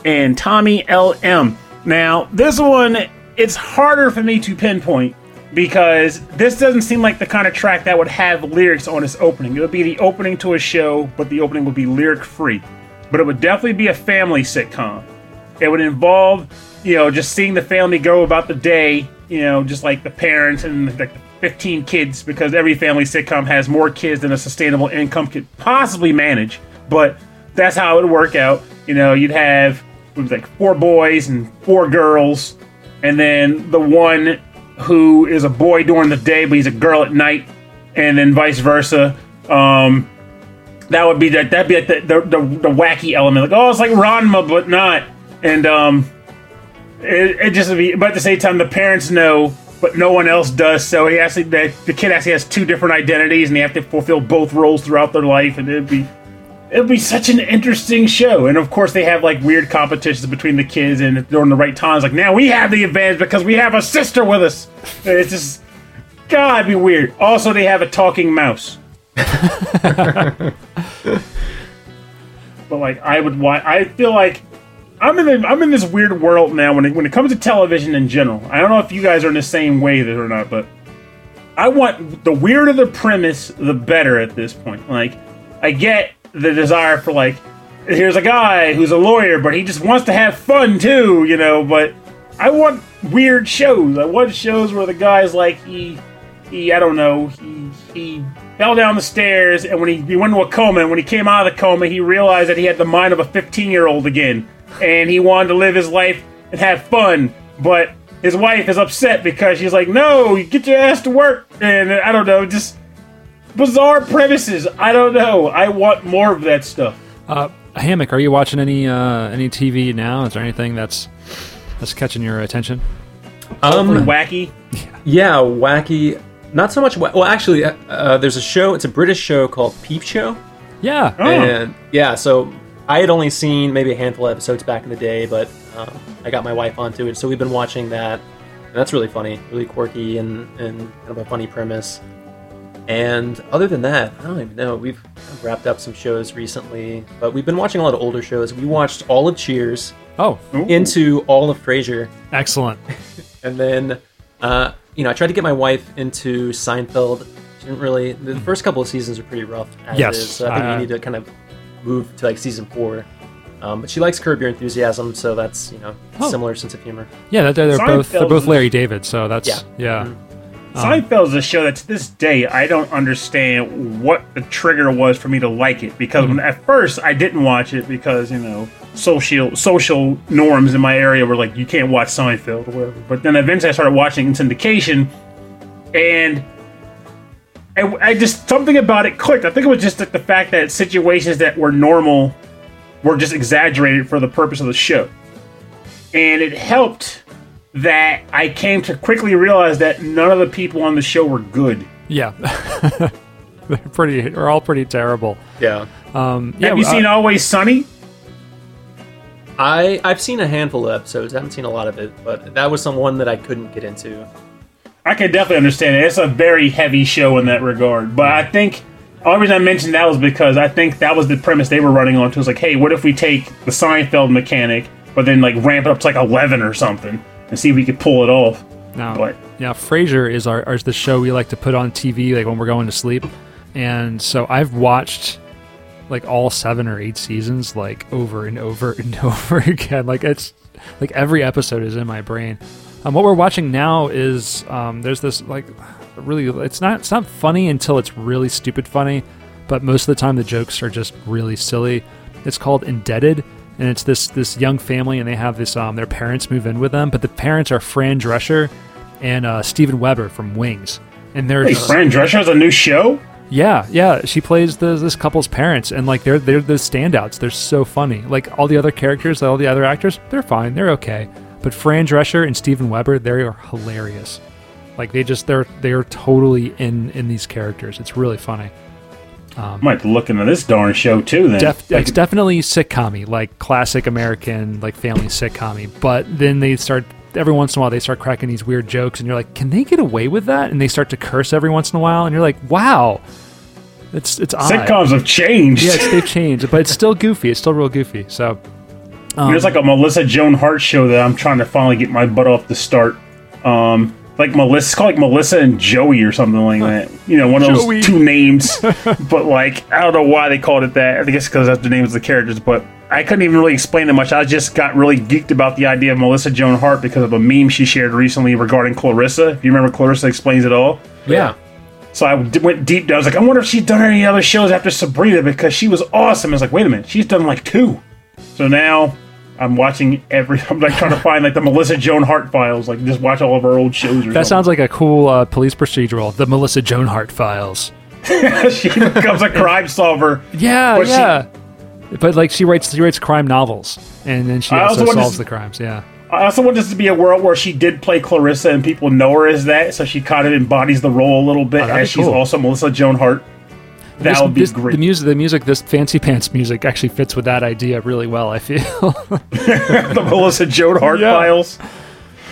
and Tommy L. M. Now, this one, it's harder for me to pinpoint because this doesn't seem like the kind of track that would have lyrics on its opening. It would be the opening to a show, but the opening would be lyric free. But it would definitely be a family sitcom. It would involve, you know, just seeing the family go about the day, you know, just like the parents and like the 15 kids, because every family sitcom has more kids than a sustainable income could possibly manage. But that's how it would work out. You know, you'd have was like four boys and four girls, and then the one who is a boy during the day, but he's a girl at night, and then vice versa. Um, that would be that. That'd be like the, the, the, the wacky element, like oh, it's like Ranma, but not. And um, it, it just would be. But at the same time, the parents know, but no one else does. So he actually, the, the kid actually has two different identities, and they have to fulfill both roles throughout their life, and it'd be. It'd be such an interesting show, and of course they have like weird competitions between the kids, and during the right times, like now we have the advantage because we have a sister with us. And it's just, God, be weird. Also, they have a talking mouse. but like I would want, I feel like I'm in the, I'm in this weird world now when it, when it comes to television in general. I don't know if you guys are in the same way that or not, but I want the weirder the premise, the better at this point. Like I get the desire for like here's a guy who's a lawyer, but he just wants to have fun too, you know. But I want weird shows. I want shows where the guy's like he he I don't know he he fell down the stairs and when he, he went into a coma and when he came out of the coma he realized that he had the mind of a 15 year old again and he wanted to live his life and have fun but his wife is upset because she's like no you get your ass to work and I don't know just bizarre premises I don't know I want more of that stuff Uh, Hammock, are you watching any uh, any TV now? Is there anything that's that's catching your attention? Um, wacky yeah, wacky. Not so much. Wa- well, actually, uh, uh, there's a show. It's a British show called Peep Show, Yeah. Oh. and yeah. So I had only seen maybe a handful of episodes back in the day, but um, I got my wife onto it, so we've been watching that. And that's really funny, really quirky, and and kind of a funny premise. And other than that, I don't even know. We've kind of wrapped up some shows recently, but we've been watching a lot of older shows. We watched all of Cheers, Oh, into all of Frasier, excellent. and then uh, you know I tried to get my wife into Seinfeld. She didn't really. The first couple of seasons are pretty rough. As Yes, is, so I think uh, we need to kind of move to like season four. Um, but she likes Curb Your Enthusiasm, so that's you know Oh. similar sense of humor. Yeah, they're, they're both they're both Larry David, so that's Yeah. yeah. Mhm. Seinfeld is a show that to this day I don't understand what the trigger was for me to like it because when, at first I didn't watch it because you know social social norms in my area were like you can't watch Seinfeld or whatever. But then eventually I started watching in syndication, and I, I just something about it clicked. I think it was just like the fact that situations that were normal were just exaggerated for the purpose of the show. and it helped that I came to quickly realize that none of the people on the show were good. Yeah. They're pretty. They're all pretty terrible. Yeah. Um, yeah. Have you uh, seen Always Sunny? I I've seen a handful of episodes. I haven't seen a lot of it, but that was some one that I couldn't get into. I can definitely understand it. It's a very heavy show in that regard. But I think the only reason I mentioned that was because I think that was the premise they were running on. To was like, hey, what if we take the Seinfeld mechanic, but then like ramp it up to like eleven or something, and see if we could pull it off. No. But Yeah, Frasier is our is the show we like to put on TV like when we're going to sleep, and so I've watched like all seven or eight seasons like over and over and over again. Like it's like every episode is in my brain. Um, what we're watching now is um, there's this like really it's not it's not funny until it's really stupid funny, but most of the time the jokes are just really silly. It's called Indebted, and it's this this young family, and they have this um their parents move in with them, but the parents are Fran Drescher and uh, Steven Weber from Wings, and they're hey, just- Fran Drescher has a new show. yeah, yeah. She plays the, this couple's parents, and like they're they're the standouts. They're so funny. Like all the other characters, all the other actors, they're fine. They're okay. But Fran Drescher and Steven Weber, they are hilarious. Like they just they're they're totally in in these characters. It's really funny. Um, Might look into this darn show too. Then Def, it's definitely sitcom like classic American, like family sitcom But then they start every once in a while they start cracking these weird jokes, and you're like, can they get away with that? And they start to curse every once in a while, and you're like, wow, it's it's odd. sitcoms have changed. Yeah, they've changed, but it's still goofy. It's still real goofy. So um, There's like a Melissa Joan Hart show that I'm trying to finally get my butt off to start. Um, like Melissa, it's called like Melissa and Joey or something like that. You know, one of those two names. but like, I don't know why they called it that. I guess because that's the names of the characters. But I couldn't even really explain it much. I just got really geeked about the idea of Melissa Joan Hart because of a meme she shared recently regarding Clarissa. If you remember, Clarissa explains it all. yeah, So I d- went deep down. I was like, I wonder if she's done any other shows after Sabrina because she was awesome. I was like, wait a minute, she's done like two. So now I'm watching every. I'm like trying to find like the Melissa Joan Hart files, like just watch all of her old shows. Or that sounds like a cool uh, police procedural. The Melissa Joan Hart files. she becomes a crime solver. Yeah, But she- yeah. but like she writes, she writes crime novels, and then she also, also want to solves the crimes. Yeah, I also want this to be a world where she did play Clarissa and people know her as that, so she kind of embodies the role a little bit Oh, as she's cool. also Melissa Joan Hart. That This- would be this- great. The music, the music, this fancy pants music actually fits with that idea really well. I feel. the Melissa Joan Hart Yeah. files.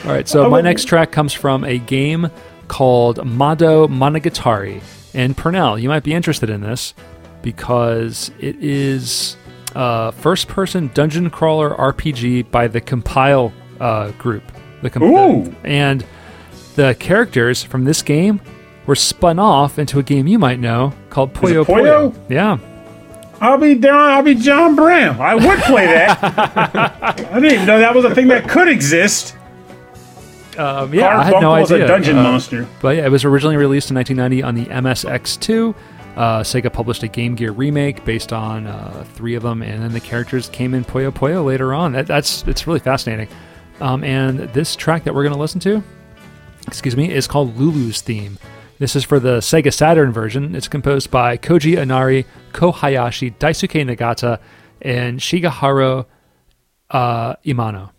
All right, so my would- next track comes from a game called Mado Monogatari. And Pernell, you might be interested in this because it is a first person dungeon crawler RPG by the Compile uh, group. The Com- Ooh. And the characters from this game were spun off into a game you might know called Puyo Puyo? Puyo. Yeah. I'll be down. I'll be John Bram. I would play that. I didn't even know that was a thing that could exist. Um, yeah, I had no is idea. a dungeon Uh, monster. But yeah, it was originally released in 1990 on the MSX2. Uh, Sega published a Game Gear remake based on uh, three of them, and then the characters came in Puyo Puyo later on. That, that's it's really fascinating. Um, and this track that we're going to listen to, excuse me, is called Lulu's Theme. This is for the Sega Saturn version. It's composed by Koji Inari, Ko Hayashi, Daisuke Nagata, and Shigeharu uh, Imano.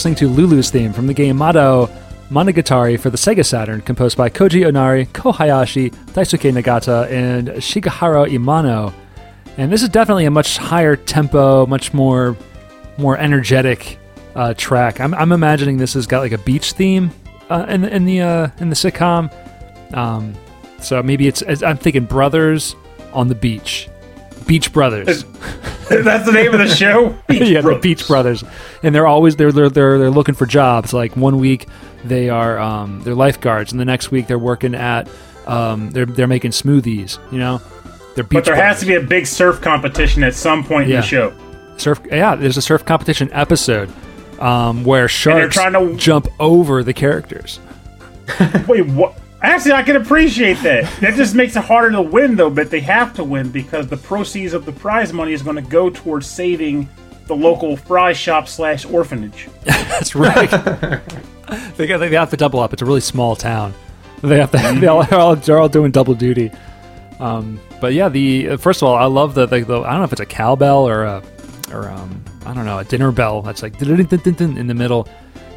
Listening to Lulu's theme from the game Mado Monogatari for the Sega Saturn, composed by Koji Onari, Kohayashi, Daisuke Nagata, and Shigeharu Imano. And this is definitely a much higher tempo, much more more energetic uh, track. I'm, I'm imagining this has got like a beach theme uh, in in the uh, in the sitcom. Um, so maybe it's I'm thinking brothers on the beach, Beach Brothers. That's the name of the show. Beach yeah, Brothers. the Beach Brothers, and they're always they're they're they're, they're looking for jobs. Like one week they are um, they're lifeguards, and the next week they're working at um, they're they're making smoothies. You know, they're beach. But there has to be a big surf competition at some point in the show. surf. Yeah, there's a surf competition episode um, where sharks trying to- jump over the characters. Wait, what? Actually, I can appreciate that. That just makes it harder to win, though. But they have to win because the proceeds of the prize money is going to go towards saving the local fry shop slash orphanage. That's right. they got they have to double up. It's a really small town. They have to. They all, they're, all, they're all doing double duty. Um, but yeah, the uh, first of all, I love the, the, the I don't know if it's a cowbell or a or um, I don't know a dinner bell that's like in the middle,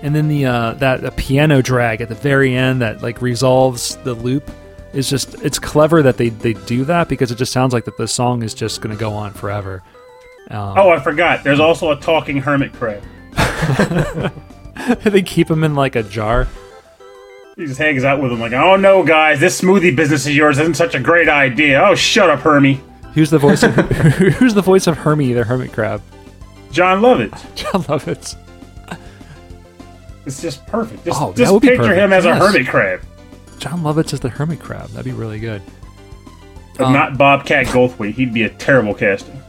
and then the uh, that a piano drag at the very end that like resolves the loop is just it's clever that they they do that because it just sounds like that the song is just going to go on forever. Um, Oh, I forgot. There's also a talking hermit crab. they keep him in like a jar. He just hangs out with them like, oh no, guys, this smoothie business of yours isn't such a great idea. Oh, shut up, Hermie. Who's the voice of Who's the voice of Hermie, the hermit crab? John Lovett. Jon Lovitz. It's just perfect. Just, Oh, that just would be picture perfect, him as yes. a hermit crab, Jon Lovitz is the hermit crab. That'd be really good. Um, not Bobcat Goldthwait. He'd be a terrible casting.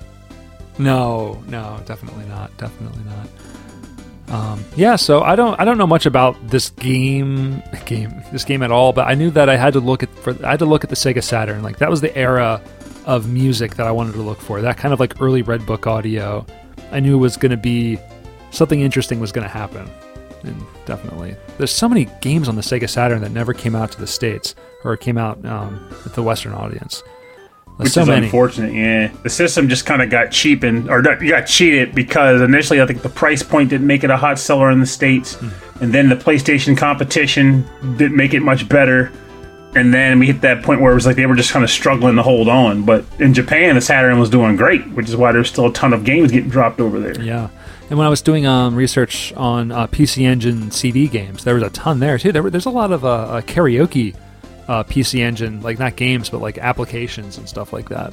No, no, definitely not. Definitely not. Um, yeah, so I don't I don't know much about this game game this game at all, but I knew that I had to look at for I had to look at the Sega Saturn. Like that was the era of music that I wanted to look for. That kind of like early Red Book audio. I knew was going to be something interesting was going to happen. And definitely, there's so many games on the Sega Saturn that never came out to the states or came out um, with the Western audience. There's Which so is many. unfortunate. Yeah, the system just kind of got cheapened, or you got cheated because initially I think the price point didn't make it a hot seller in the states, Hmm. and then the PlayStation competition didn't make it much better. And then we hit that point where it was like they were just kind of struggling to hold on. But in Japan, the Saturn was doing great, which is why there's still a ton of games getting dropped over there. Yeah. And when I was doing um, research on uh, PC Engine CD games, there was a ton there too. There were, there's a lot of uh, uh, karaoke uh, PC Engine, like not games, but like applications and stuff like that.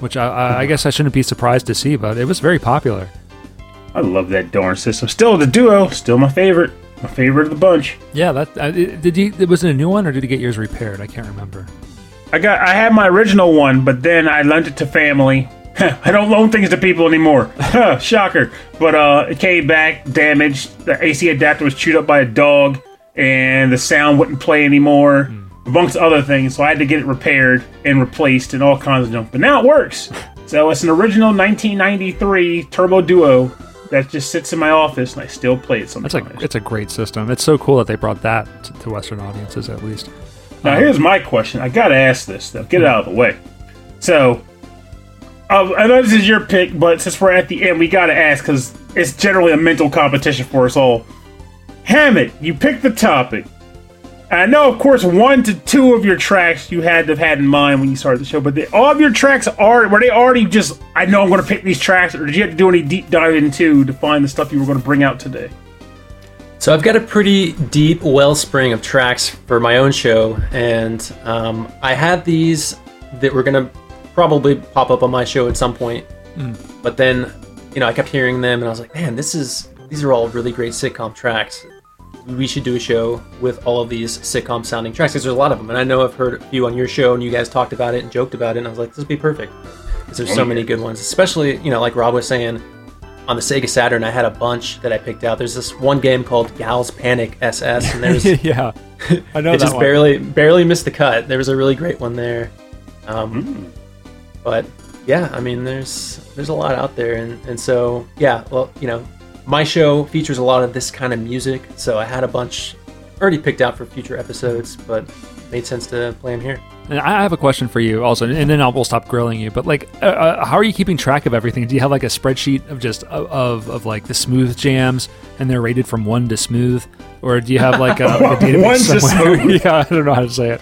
Which I, I, I guess I shouldn't be surprised to see, but it was very popular. I love that darn system. Still the Duo, still my favorite, my favorite of the bunch. Yeah, that uh, did you? Was it a new one or did you get yours repaired? I can't remember. I got I had my original one, but then I lent it to family. I don't loan things to people anymore. Shocker. But uh it came back damaged. The AC adapter was chewed up by a dog and the sound wouldn't play anymore. Hmm. Amongst other things, so I had to get it repaired and replaced and all kinds of junk. But now it works. So it's an original 1993 Turbo Duo that just sits in my office and I still play it That's sometimes. a it's a great system. It's so cool that they brought that to, to Western audiences at least. Now, um, here's my question. I gotta ask this though. Get it hmm. out of the way. So, uh, I know this is your pick, but since we're at the end, we gotta ask because it's generally a mental competition for us all. Hammock, you picked the topic. I know, of course, one to two of your tracks you had to have had in mind when you started the show, but all of your tracks are were they already just? I know I'm going to pick these tracks, or did you have to do any deep dive into to find the stuff you were going to bring out today? So I've got a pretty deep wellspring of tracks for my own show, and um, I had these that were gonna probably pop up on my show at some point. But then, you know, I kept hearing them, and I was like, man, this is these are all really great sitcom tracks. We should do a show with all of these sitcom sounding tracks because there's a lot of them, and I know I've heard a few on your show, and you guys talked about it and joked about it, and I was like, this would be perfect because there's so many good ones, especially you know, like Rob was saying on the Sega Saturn, I had a bunch that I picked out. There's this one game called Gals Panic SS, and there's yeah, I know that It just one. barely barely missed the cut. There was a really great one there, um, but yeah, I mean, there's there's a lot out there, and and so yeah, well, you know, my show features a lot of this kind of music, so I had a bunch already picked out for future episodes, but made sense to play them here. And I have a question for you also, and then I'll, we'll stop grilling you. But like, uh, uh, how are you keeping track of everything? Do you have like a spreadsheet of just of, of, of like the smooth jams, and they're rated from one to smooth, or do you have like a, like a database One to somewhere? smooth. yeah, I don't know how to say it.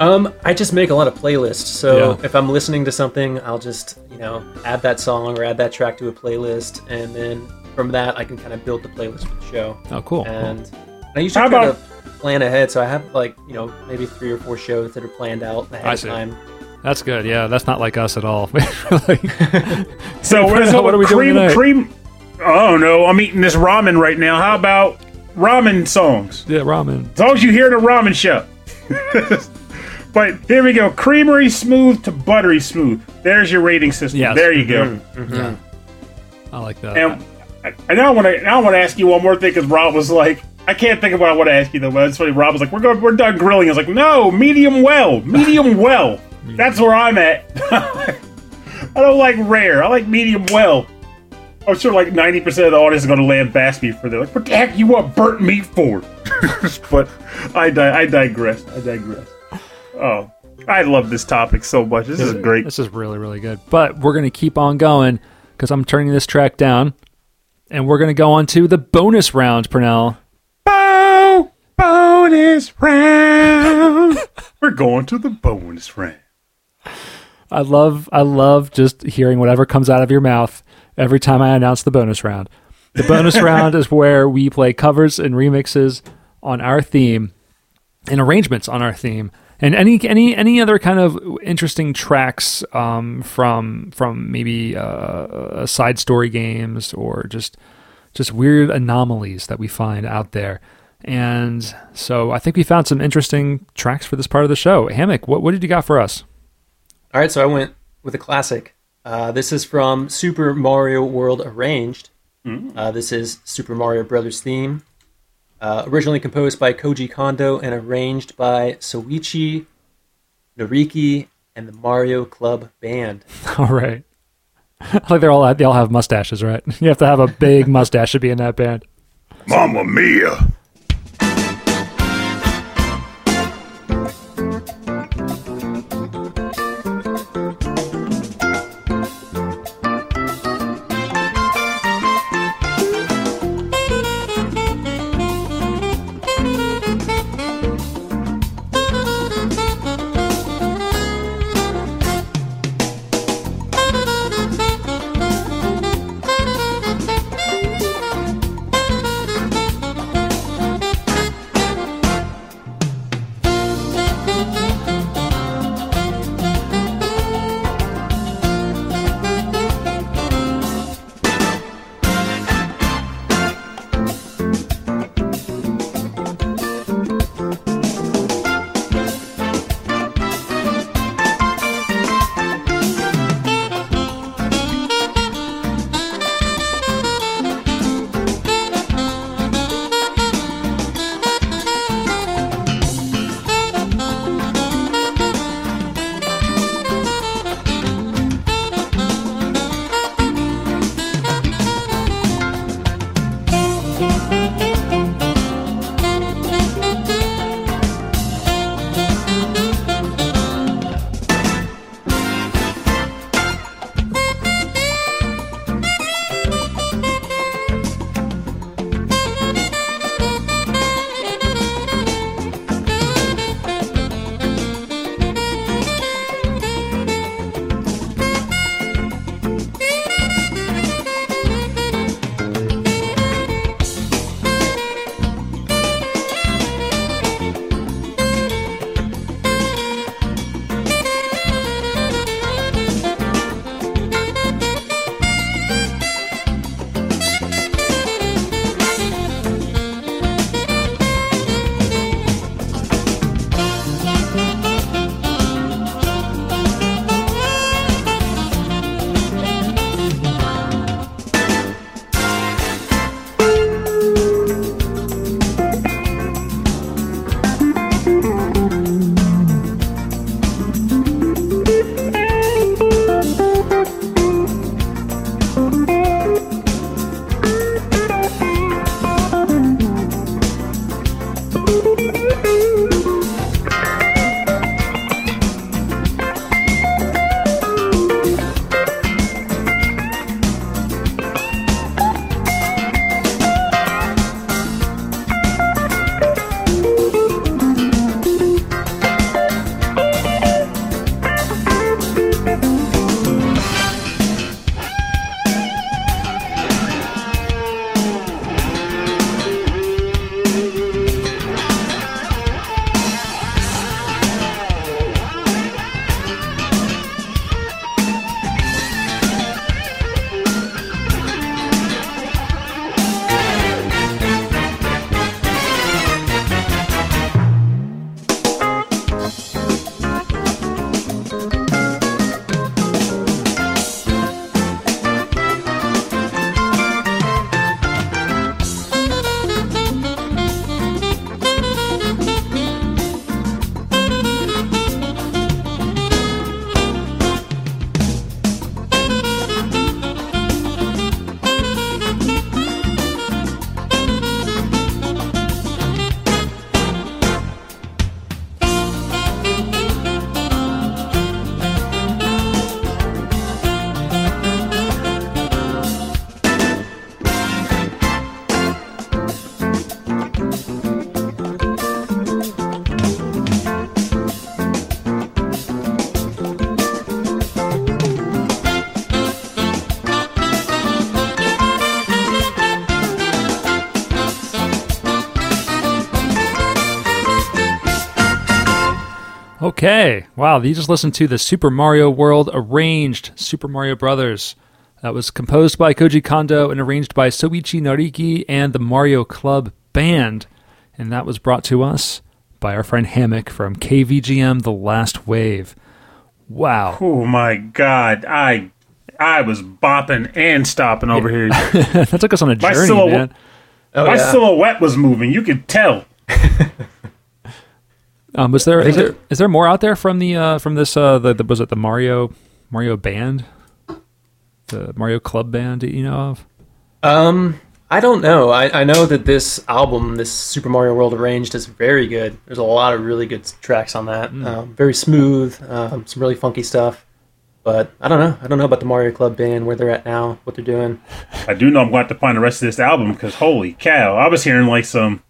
Um, I just make a lot of playlists. So Yeah. if I'm listening to something, I'll just you know add that song or add that track to a playlist, and then from that I can kind of build the playlist for the show. Oh, cool. And I usually How try about- to plan ahead, so I have like you know maybe three or four shows that are planned out ahead I of see. time. That's good. Yeah, that's not like us at all. Like- So What are we doing cream, tonight? cream? Oh no, I'm eating this ramen right now. How about ramen songs? yeah, ramen. As long as you hear the ramen show. But here we go. Creamery smooth to buttery smooth. There's your rating system. Yes. There you go. Mm-hmm. Yeah, mm-hmm. I like that. And I, I now want to now I want to ask you one more thing because Rob was like, I can't think of what I want to ask you though. But it's funny. Rob was like, we're going, we're done grilling. I was like, no, medium well, medium well. That's where I'm at. I don't like rare. I like medium well. I'm sure like 90% of the audience is going to lambast me for that. Like, what the heck you want burnt meat for? but I, di- I digress. I digress. Oh, I love this topic so much. This is great. This is really, really good. But we're going to keep on going because I'm turning this track down. And we're going to go on to the bonus round, Pernell. Bo- bonus round. We're going to the bonus round. I love, I love just hearing whatever comes out of your mouth every time I announce the bonus round. The bonus round is where we play covers and remixes on our theme and arrangements on our theme and any any any other kind of interesting tracks um, from from maybe uh, side story games or just just weird anomalies that we find out there. And so I think we found some interesting tracks for this part of the show. Hammock, what what did you got for us? All right, so I went with a classic. Uh, this is from Super Mario World Arranged. Uh, this is Super Mario Brothers theme, uh, originally composed by Koji Kondo and arranged by Soichi Noriki and the Mario Club Band. All right. like they're all they all have mustaches, right? You have to have a big mustache to be in that band. Mamma mia. Okay. Wow. You just listened to the Super Mario World arranged Super Mario Brothers. That was composed by Koji Kondo and arranged by Soichi Noriki and the Mario Club Band. And that was brought to us by our friend Hammock from KVGM The Last Wave. Wow. Oh my god. I I was bopping and stopping over here. that took us on a My journey, silhouette- man. Oh, My yeah. silhouette was moving. You could tell. Um, was there is, there is there more out there from the uh, from this uh, the, the was it the Mario Mario band, the Mario Club band? Do you know of? Um, I don't know. I, I know that this album, this Super Mario World Arranged, is very good. There's a lot of really good tracks on that. Um, very smooth, um, some really funky stuff. But I don't know. I don't know about the Mario Club band, where they're at now, what they're doing. I do know I'm going to have to find the rest of this album because holy cow, I was hearing like some,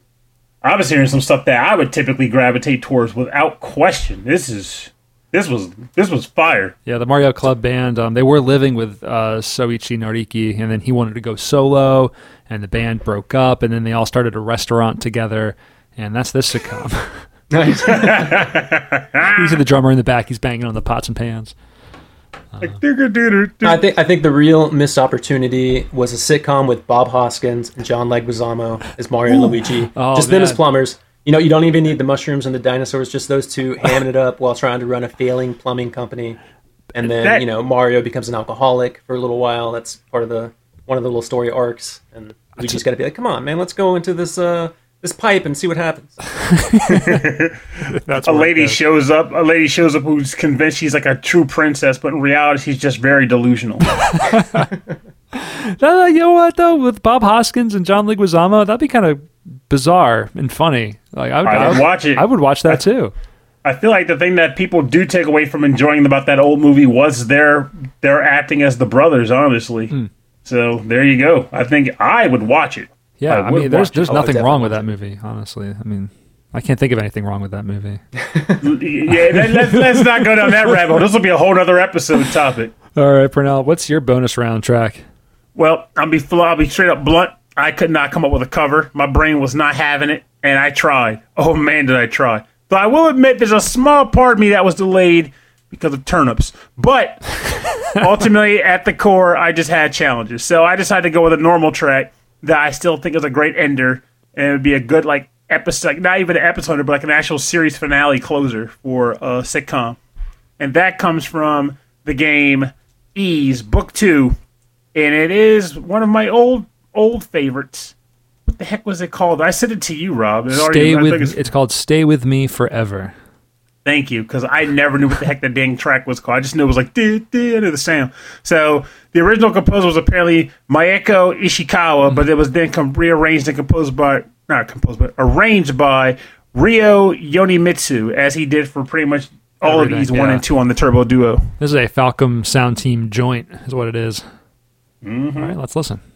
I was hearing some stuff that I would typically gravitate towards without question. This is, this was, this was fire. Yeah, the Mario Club band. Um, they were living with uh, Soichi Noriki, and then he wanted to go solo, and the band broke up, and then they all started a restaurant together, and that's this sitcom. Nice. He's the drummer in the back. He's banging on the pots and pans. Like. I think I think the real missed opportunity was a sitcom with Bob Hoskins and John Leguizamo as Mario and Luigi. Oh, just them as plumbers. You know, you don't even need the mushrooms and the dinosaurs. Just those two hamming it up while trying to run a failing plumbing company. And then That- you know Mario becomes an alcoholic for a little while. That's part of the one of the little story arcs. And we just got to be like, come on, man, let's go into this uh this pipe and see what happens. That's a lady shows up. A lady shows up who's convinced she's like a true princess, but in reality, she's just very delusional. Uh, you know what though, with Bob Hoskins and John Leguizamo, that'd be kind of bizarre and funny. Like I would, I would watch it. I would watch that too. I feel like the thing that people do take away from enjoying about that old movie was their their acting as the brothers. Honestly, Hmm. so there you go. I think I would watch it. Yeah, I I, mean, there's watch it. there's Oh, nothing wrong with that movie. Honestly, I mean, I can't think of anything wrong with that movie. yeah, let, let's, let's not go down that rabbit hole. This will be a whole other episode topic. All right, Pernell, what's your bonus round track? Well, I'll be fl- I'll be straight up blunt. I could not come up with a cover. My brain was not having it, and I tried. Oh man, did I try! Though I will admit, there's a small part of me that was delayed because of turnips. But ultimately, at the core, I just had challenges. So I decided to go with a normal track that I still think is a great ender, and it would be a good like episode, like, not even an episode, but like an actual series finale closer for a sitcom. And that comes from the game Ys Book Two and it is one of my old old favorites. What the heck was it called? I sent it to you, Rob. It Stay I with. It's, it's, called "Stay with Me Forever." Thank you, because I never knew what the heck the dang track was called. I just knew it was like dee, the sound. So the original composer was apparently Mieko Ishikawa, but it was then com- rearranged and composed by not composed but arranged by Ryo Yonemitsu, as he did for pretty much all of these one yeah. and two on the Turbo Duo. This is a Falcom Sound Team joint, is what it is. Mm-hmm. All right, let's listen.「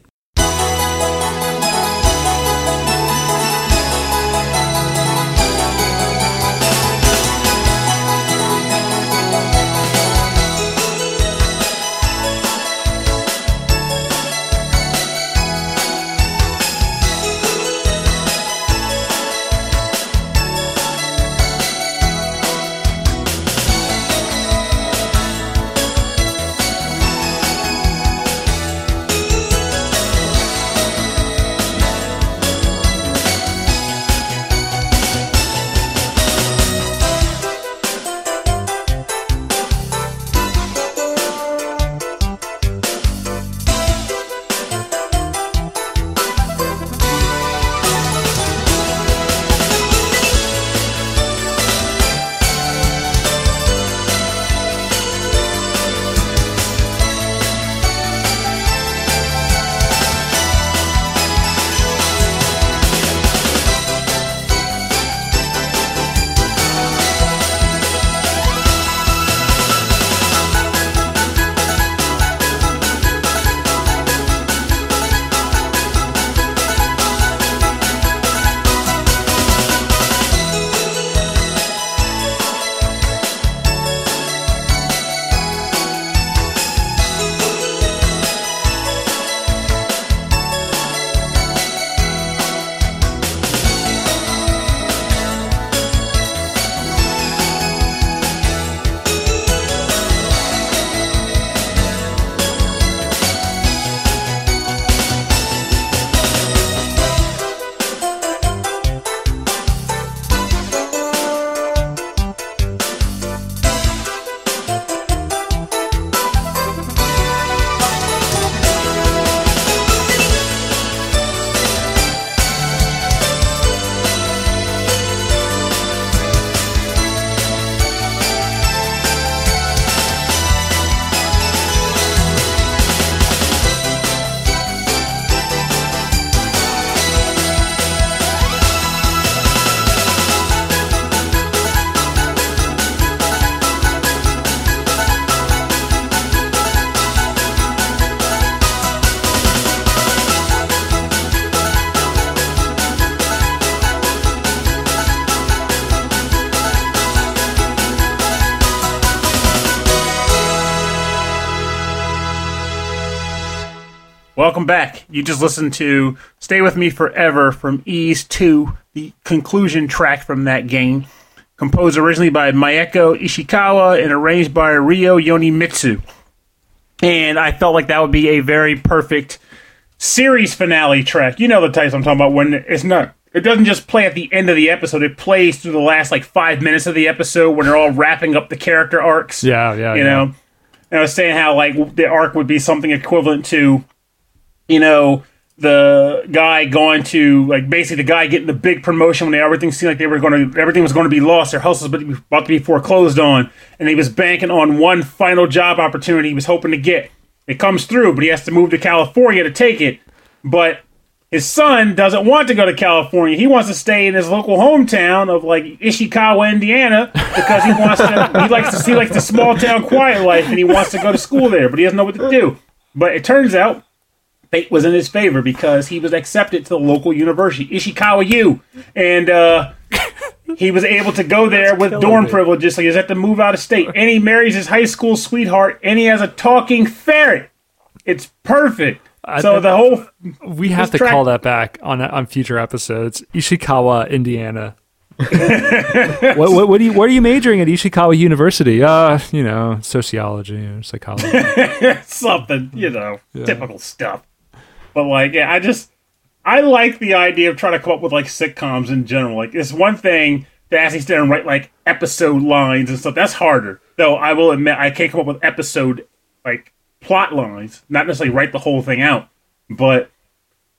back. You just listened to Stay With Me Forever from Ys 2, the conclusion track from that game. Composed originally by Mieko Ishikawa and arranged by Ryo Yonemitsu. And I felt like that would be a very perfect series finale track. You know the types I'm talking about when it's not it doesn't just play at the end of the episode, it plays through the last like five minutes of the episode when they're all wrapping up the character arcs. Yeah, yeah. You yeah. know? And I was saying how like the arc would be something equivalent to you know, the guy going to like basically the guy getting the big promotion when they, everything seemed like they were going to everything was going to be lost. Their house was about to be foreclosed on, and he was banking on one final job opportunity he was hoping to get. It comes through, but he has to move to California to take it. But his son doesn't want to go to California. He wants to stay in his local hometown of like Ishikawa, Indiana, because he wants to. he likes to see like the small town quiet life, and he wants to go to school there, but he doesn't know what to do. But it turns out fate was in his favor because he was accepted to the local university, Ishikawa U, and uh, he was able to go there with dorm me. privileges. So he has to move out of state, and he marries his high school sweetheart, and he has a talking ferret. It's perfect. so the whole we have to track- call that back on on future episodes. Ishikawa, Indiana. what, what, what are you what are you majoring at Ishikawa University? Uh, you know, sociology or psychology. something, you know, typical stuff. But like, yeah, I just I like the idea of trying to come up with like sitcoms in general. Like, it's one thing to actually sit and write like episode lines and stuff. That's harder, though. I will admit I can't come up with episode like plot lines. Not necessarily write the whole thing out, but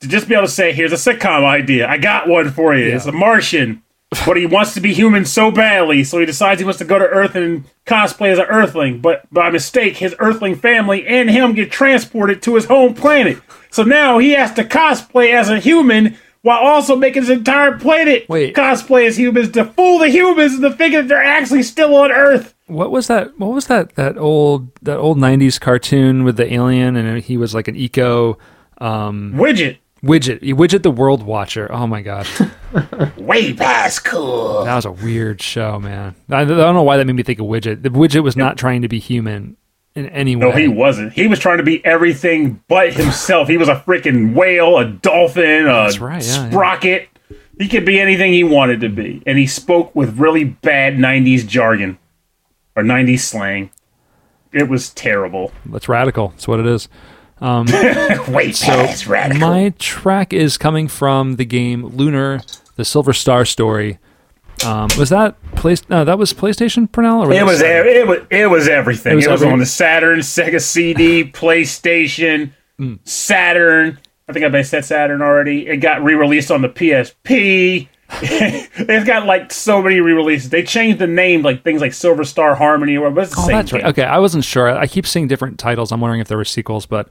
to just be able to say, "Here's a sitcom idea. I got one for you. It's a Martian." but he wants to be human so badly, so he decides he wants to go to Earth and cosplay as an Earthling. But by mistake, his Earthling family and him get transported to his home planet. So now he has to cosplay as a human while also making his entire planet Wait. cosplay as humans to fool the humans into thinking that they're actually still on Earth. what was that? What was that? That old that old '90s cartoon with the alien, and he was like an eco um, Widget. widget. Widget the World Watcher. Oh my god, Way past cool. that was a weird show, man. I, I don't know why that made me think of Widget. The Widget was not trying to be human in any way. No, he wasn't. He was trying to be everything but himself. he was a freaking whale, a dolphin, a right, yeah, yeah. sprocket. He could be anything he wanted to be. And he spoke with really bad 90s jargon or 90s slang. It was terrible. That's radical. That's what it is. Um, way past radical. My track is coming from the game Lunar, the Silver Star story. Um, was that place? No, that was PlayStation, Pernell. Or It was that- it was it was everything. It was was, every- on the Saturn, Sega CD, PlayStation, Mm. Saturn. I think I've said Saturn already. It got re-released on the PSP. it's got like so many re-releases. They changed the name, like things like Silver Star Harmony or. It's the Oh, same that's right. Okay, I wasn't sure. I keep seeing different titles. I'm wondering if there were sequels, but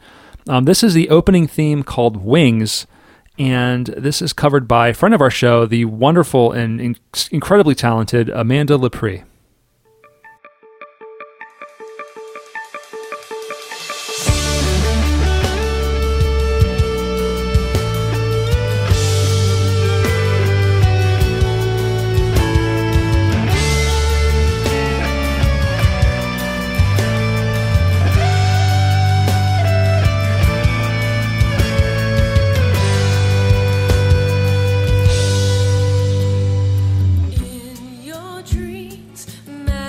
um, this is the opening theme called Wings, and this is covered by a friend of our show, the wonderful and in- incredibly talented Amanda Lepre.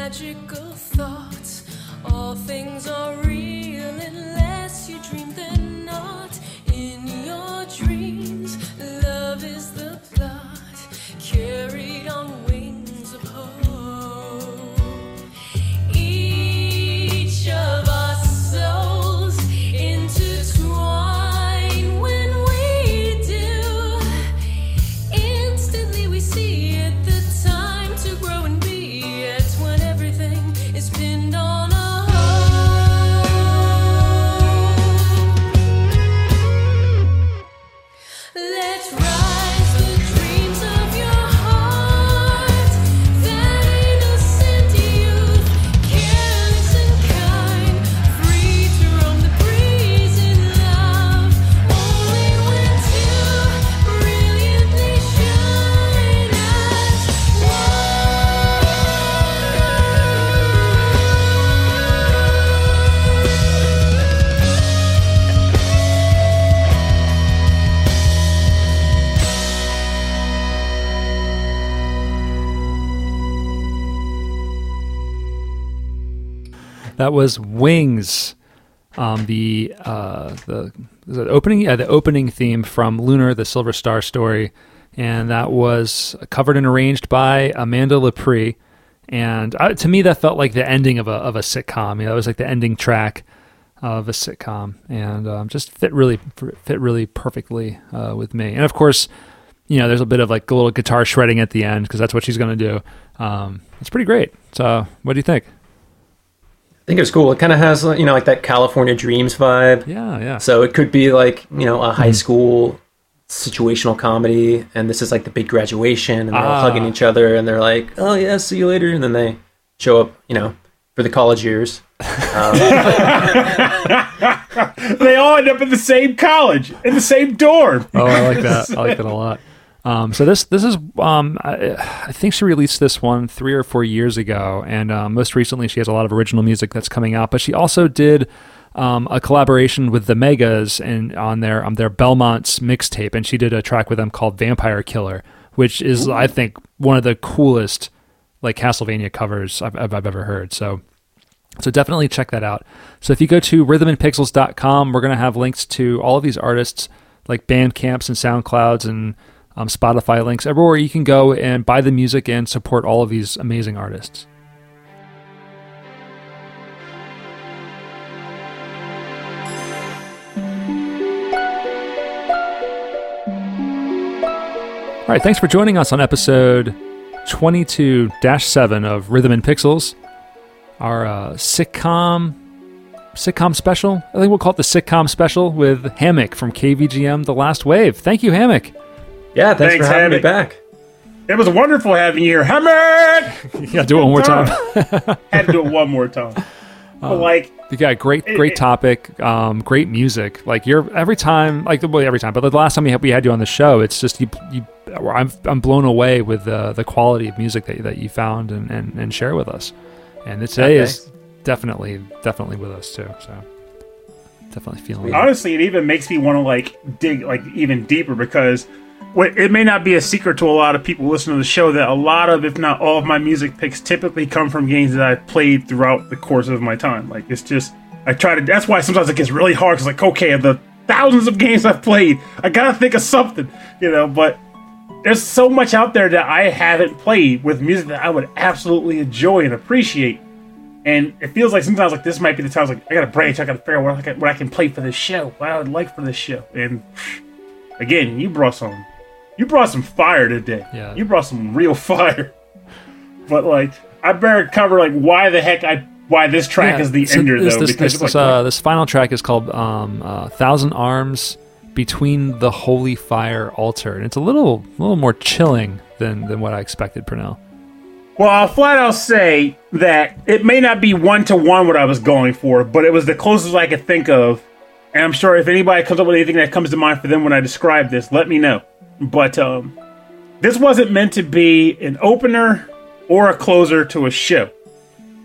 magical thoughts. All things are real unless you dream them. That was Wings, um, the uh, the it opening yeah the opening theme from Lunar, the Silver Star story, and that was covered and arranged by Amanda Lepre. And uh, to me, that felt like the ending of a of a sitcom. You know, it was like the ending track of a sitcom, and um, just fit really fit really perfectly uh, with me. And of course, you know, there's a bit of like a little guitar shredding at the end because that's what she's going to do. Um, it's pretty great. So, what do you think? I think it's cool. It kind of has you know like that California Dreams vibe. Yeah, yeah. So it could be like you know a high school situational comedy, and this is like the big graduation, and they're all Ah. hugging each other, and they're like, "Oh yeah, see you later," and then they show up, you know, for the college years. Um, They all end up in the same college, in the same dorm. Oh, I like that. I like that a lot. Um, so this this is um, I, I think she released this one three or four years ago, and um, most recently she has a lot of original music that's coming out. But she also did um, a collaboration with the Megas and on their on their Belmont's mixtape, and she did a track with them called Vampire Killer, which is I think one of the coolest like Castlevania covers I've, I've, I've ever heard. So so definitely check that out. So if you go to rhythmandpixels.com, we're going to have links to all of these artists, like Bandcamps and SoundClouds and um, Spotify links, everywhere you can go and buy the music and support all of these amazing artists. All right, thanks for joining us on episode 22 7 of Rhythm and Pixels our uh, sitcom sitcom special. I think we'll call it the sitcom special with Hammock from KVGM The Last Wave. Thank you, Hammock. Yeah, thanks, Thanks, for having me back. It was wonderful having you here. Hammer! Yeah, do it one more time. Had to do it one more time. But like, yeah, great, great it- topic, um, great music. Like you're every time, like well, every time, but the last time we had, we had you on the show, it's just you. you I'm I'm blown away with the the quality of music that that you found and and, and share with us. And today Okay. is definitely definitely with us too. So definitely feeling. it. honestly, it even makes me want to like dig like even deeper because what it may not be a secret to a lot of people listening to the show that a lot of, if not all of my music picks typically come from games that I've played throughout the course of my time. Like it's just I try to. That's why sometimes it gets really hard. Cause like okay, the thousands of games I've played, I gotta think of something, you know. But there's so much out there that I haven't played with music that I would absolutely enjoy and appreciate. And it feels like sometimes like this might be the times like I gotta branch, I gotta figure out what I can, what I can play for this show, what I would like for this show. And again, you brought some, you brought some fire today. Yeah. you brought some real fire. But like, I better cover like why the heck I why this track Yeah, is the so ender this, though This, because this, like, uh, this final track is called um, uh, "Thousand Arms Between the Holy Fire Altar," and it's a little, a little more chilling than than what I expected, Pernell. Well, I'll flat out say that it may not be one to one what I was going for, but it was the closest I could think of. And I'm sure if anybody comes up with anything that comes to mind for them when I describe this, let me know. But um, this wasn't meant to be an opener or a closer to a show.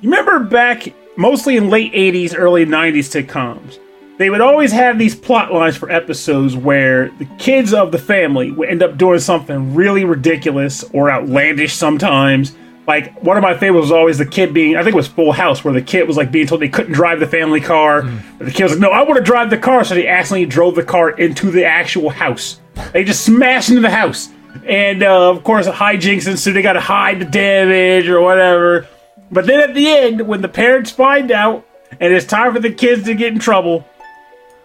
You remember back mostly in late 80s, early 90s sitcoms, they would always have these plot lines for episodes where the kids of the family would end up doing something really ridiculous or outlandish sometimes. Like one of my favorites was always the kid being I think it was Full House where the kid was like being told they couldn't drive the family car. But the kid was like, No, I want to drive the car, so they accidentally drove the car into the actual house. They just smashed into the house. And uh, of course hijinks and so they gotta hide the damage or whatever. But then at the end, when the parents find out and it's time for the kids to get in trouble,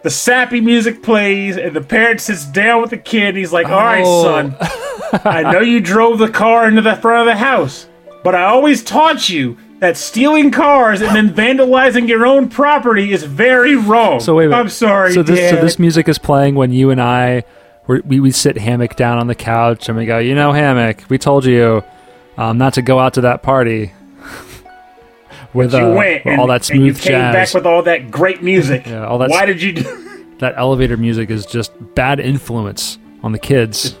the sappy music plays and the parent sits down with the kid. And he's like, "All right, Oh. son, I know you drove the car into the front of the house, but I always taught you that stealing cars and then vandalizing your own property is very wrong. So wait, wait. I'm sorry, So this, so this music is playing when you and I, we we sit hammock down on the couch and we go, you know, hammock, we told you um, not to go out to that party with uh, with and, all that and you came jazz. back with all that great music. Yeah, all that Why did you do? that elevator music is just bad influence on the kids.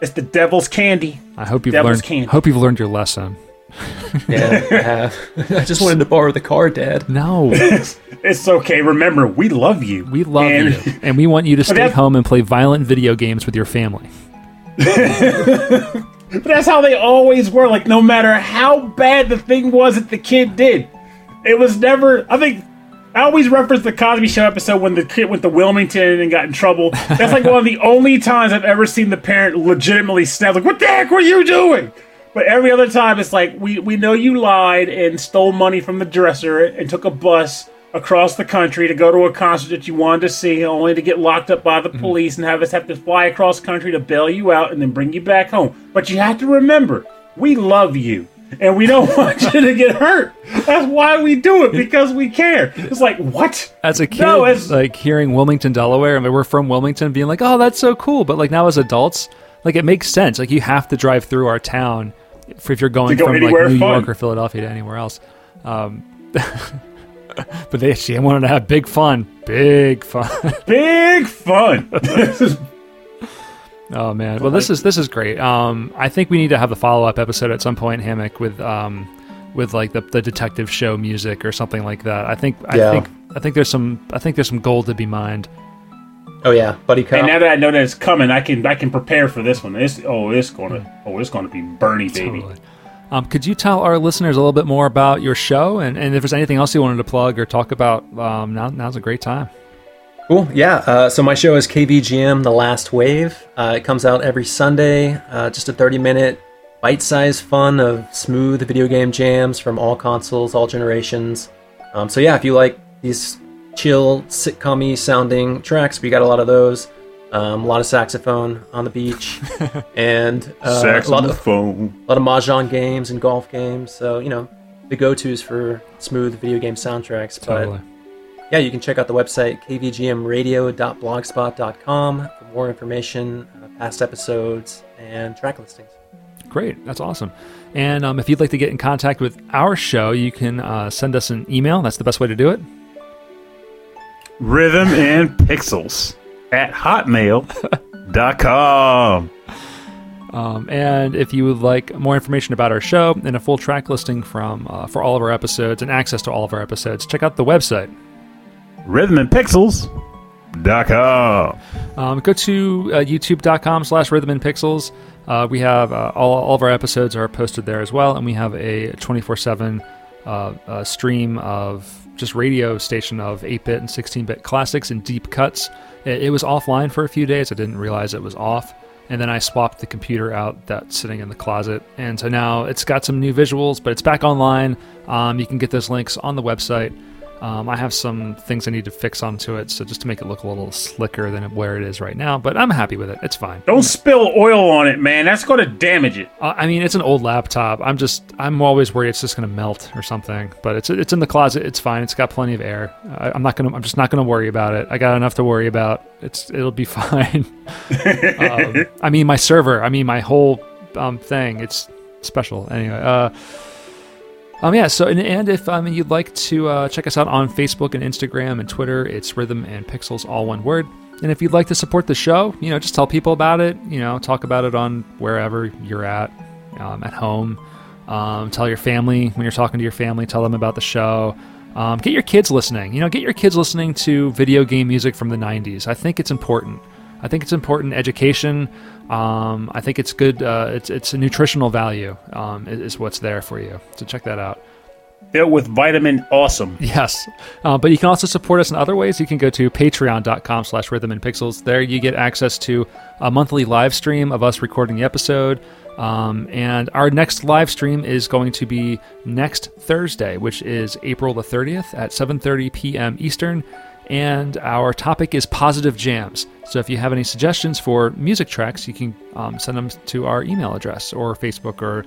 It's the devil's candy. I hope you've Devil's learned. candy. Hope you've learned your lesson. Yeah, I have. I just wanted to borrow the car, Dad. No, It's okay. Remember, we love you. we love And- you, and we want you to stay home and play violent video games with your family. But that's how they always were. Like, no matter how bad the thing was that the kid did, it was never. I think I always reference the Cosby Show episode when the kid went to Wilmington and got in trouble. That's like one of the only times I've ever seen the parent legitimately snap, like, "What the heck were you doing?" But every other time, it's like, "We we know you lied and stole money from the dresser and took a bus." Across the country to go to a concert that you wanted to see, only to get locked up by the Mm-hmm. police and have us have to fly across country to bail you out and then bring you back home. But you have to remember, we love you and we don't want you to get hurt. That's why we do it because we care. It's like what? As a kid, No, it's- like hearing Wilmington, Delaware, I mean, we're from Wilmington, being like, "Oh, that's so cool," but like now as adults, like it makes sense. Like you have to drive through our town if, if you're going go from like New fun. York or Philadelphia to anywhere else. Um, but they she wanted to have big fun, big fun. Big fun. This is- Oh man, well this is this is great. Um, I think we need to have a follow up episode at some point, Hammock, with um, with like the, the detective show music or something like that. I think I Yeah. think I think there's some I think there's some gold to be mined. Oh yeah, buddy cop. and now that I know that it's coming, I can I can prepare for this one. This oh, it's gonna oh, it's gonna be Bernie baby. Totally. Um, could you tell our listeners a little bit more about your show and, and if there's anything else you wanted to plug or talk about? Um, now now's a great time. Cool. Yeah. Uh, so my show is KVGM: The Last Wave. Uh, it comes out every Sunday. Uh, just a 30-minute, bite-sized fun of smooth video game jams from all consoles, all generations. Um, so yeah, if you like these chill, sitcom-y sounding tracks, we got a lot of those. Um, a lot of saxophone on the beach, and uh, Sex a lot on the of phone. a lot of mahjong games and golf games. So you know, the go-tos for smooth video game soundtracks. But Totally. yeah, you can check out the website kvgmradio.blogspot.com for more information, uh, past episodes, and track listings. Great. That's awesome. And um, if you'd like to get in contact with our show, you can uh, send us an email. That's the best way to do it. Rhythm and Pixels at hotmail.com. Um, and if you would like more information about our show and a full track listing from uh, for all of our episodes and access to all of our episodes, check out the website. Rhythm and Pixels. Rhythmandpixels.com. Um, go to uh, youtube.com slash rhythm and pixels. Uh, we have uh, all, all of our episodes are posted there as well, and we have a 24 7 uh, uh, stream of just radio station of 8 bit and 16 bit classics and deep cuts. It, it was offline for a few days. I didn't realize it was off. And then I swapped the computer out that's sitting in the closet. And so now it's got some new visuals, but it's back online. Um, you can get those links on the website. Um, I have some things I need to fix onto it, so just to make it look a little slicker than where it is right now. But I'm happy with it. It's fine. Don't spill oil on it, man. That's going to damage it. Uh, I mean, it's an old laptop. I'm just, I'm always worried it's just gonna melt or something. But it's, it's in the closet. It's fine. It's got plenty of air. I, I'm not gonna, I'm just not gonna worry about it. I got enough to worry about. It's, it'll be fine. um, I mean, my server. I mean, my whole um, thing. It's special. Anyway. Uh, um, yeah, so and, and if um, you'd like to uh, check us out on Facebook and Instagram and Twitter, it's Rhythm and Pixels, all one word. And if you'd like to support the show, you know, just tell people about it. You know, talk about it on wherever you're at, um, at home. Um, tell your family when you're talking to your family. Tell them about the show. Um, get your kids listening. You know, get your kids listening to video game music from the '90s. I think it's important. I think it's important education. Um, I think it's good. Uh, it's it's a nutritional value um, is, what's there for you. So check that out. Filled with vitamin awesome. Yes, uh, but you can also support us in other ways. You can go to patreon.com slash rhythm and pixels. There you get access to a monthly live stream of us recording the episode. Um, and our next live stream is going to be next Thursday, which is April the 30th at 7.30 p.m. Eastern. And our topic is positive jams. So if you have any suggestions for music tracks, you can um, send them to our email address or Facebook or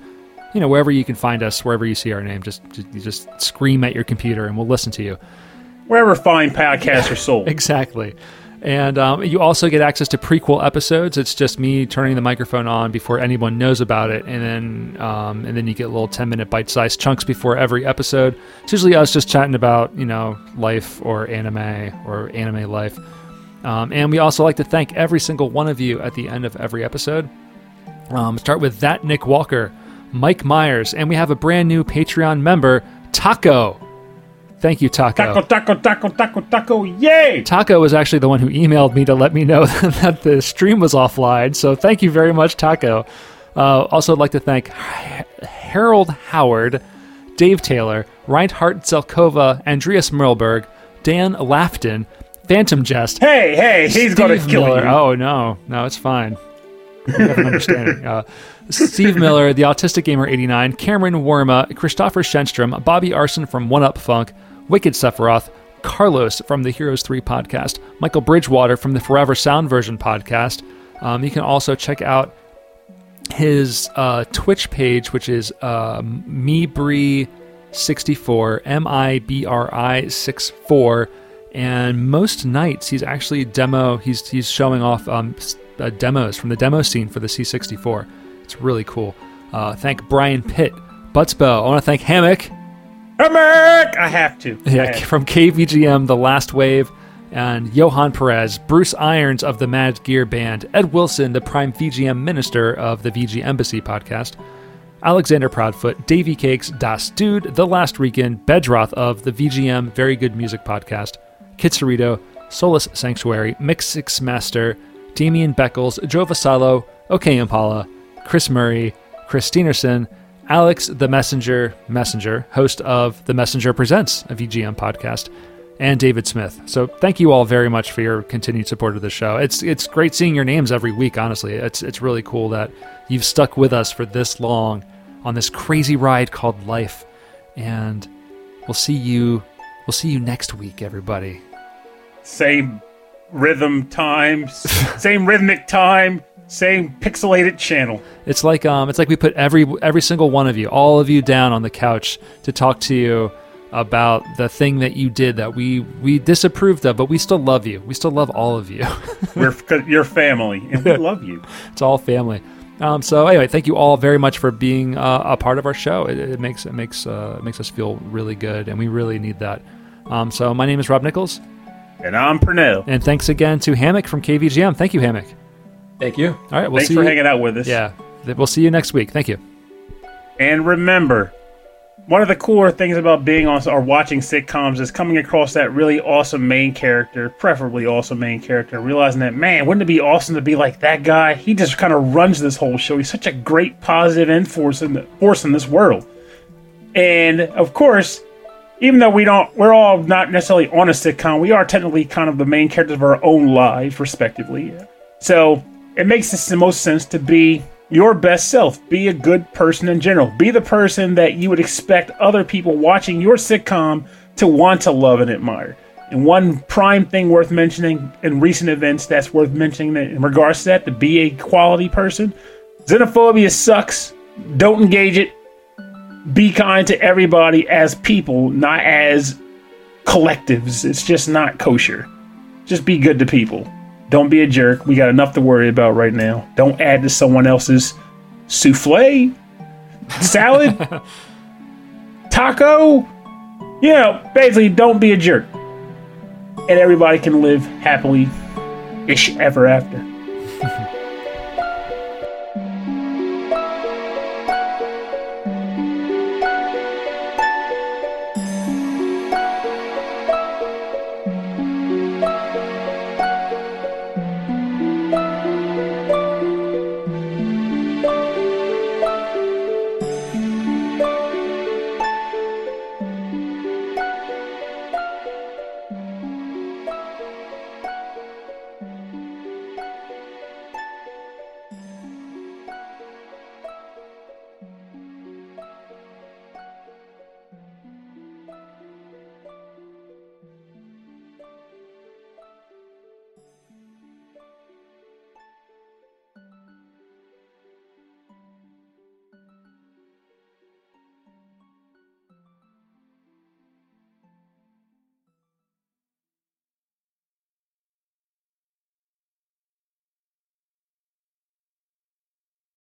you know wherever you can find us wherever you see our name just just, you just scream at your computer and we'll listen to you Wherever fine podcasts are sold. exactly and um, you also get access to prequel episodes. It's just me turning the microphone on before anyone knows about it. And then um, and then you get little 10 minute bite-sized chunks before every episode. It's usually us just chatting about you know life or anime or anime life. Um, and we also like to thank every single one of you at the end of every episode. Um, start with that Nick Walker, Mike Myers, and we have a brand new Patreon member, Taco. Thank you, Taco. Taco, taco, taco, taco, taco, yay! Taco was actually the one who emailed me to let me know that the stream was offline. So thank you very much, Taco. Uh, also, I'd like to thank Harold Howard, Dave Taylor, Reinhard Zelkova, Andreas Merlberg, Dan Lafton, Phantom Jest. Hey, hey, he's going to kill Miller. you. Oh no, no, it's fine. You have an understanding. Uh, Steve Miller, the Autistic Gamer 89, Cameron Worma, Christopher Shenstrom, Bobby Arson from One Up Funk, Wicked Sephiroth, Carlos from the Heroes 3 podcast, Michael Bridgewater from the Forever Sound Version podcast. Um, you can also check out his uh, Twitch page, which is uh, Mibri64, M I B R I 64. And most nights he's actually demo. He's he's showing off um, uh, demos from the demo scene for the C64. It's really cool. Uh, thank Brian Pitt, Buttsbow. I want to thank Hammock. Hammock! I have to. Yeah, have to. from KVGM, The Last Wave, and Johan Perez, Bruce Irons of the Mad Gear Band, Ed Wilson, the Prime VGM Minister of the VG Embassy podcast, Alexander Proudfoot, Davy Cakes, Das Dude, The Last Weekend, Bedroth of the VGM Very Good Music podcast, Kitsarito, Solus Sanctuary, Mix Six Master, Damian Beckles, Joe Vasallo, OK Impala, Chris Murray, Chris Steenerson, Alex the Messenger, Messenger, host of The Messenger Presents, a VGM podcast, and David Smith. So thank you all very much for your continued support of the show. It's it's great seeing your names every week. Honestly, it's it's really cool that you've stuck with us for this long on this crazy ride called life, and we'll see you we'll see you next week, everybody. Same rhythm times, same rhythmic time, same pixelated channel. It's like um, it's like we put every every single one of you, all of you, down on the couch to talk to you about the thing that you did that we we disapproved of, but we still love you. We still love all of you. We're your family, and we love you. it's all family. Um, so anyway, thank you all very much for being uh, a part of our show. It, it makes it makes uh, it makes us feel really good, and we really need that. Um, so my name is Rob Nichols, And I'm Pernell. and thanks again to Hammock from KVGM. Thank you, Hammock. Thank you. All right, we'll Thanks see for you. hanging out with us. Yeah, we'll see you next week. Thank you. And remember, one of the cooler things about being on or watching sitcoms is coming across that really awesome main character, preferably awesome main character, and realizing that man, wouldn't it be awesome to be like that guy? He just kind of runs this whole show. He's such a great positive influence in the, force in this world. And of course, even though we don't, we're all not necessarily on a sitcom. We are technically kind of the main characters of our own lives, respectively. So it makes the most sense to be your best self. Be a good person in general. Be the person that you would expect other people watching your sitcom to want to love and admire. And one prime thing worth mentioning in recent events that's worth mentioning in regards to that, to be a quality person, xenophobia sucks. Don't engage it. Be kind to everybody as people, not as collectives. It's just not kosher. Just be good to people. Don't be a jerk. We got enough to worry about right now. Don't add to someone else's souffle, salad, taco. You know, basically, don't be a jerk. And everybody can live happily ish ever after.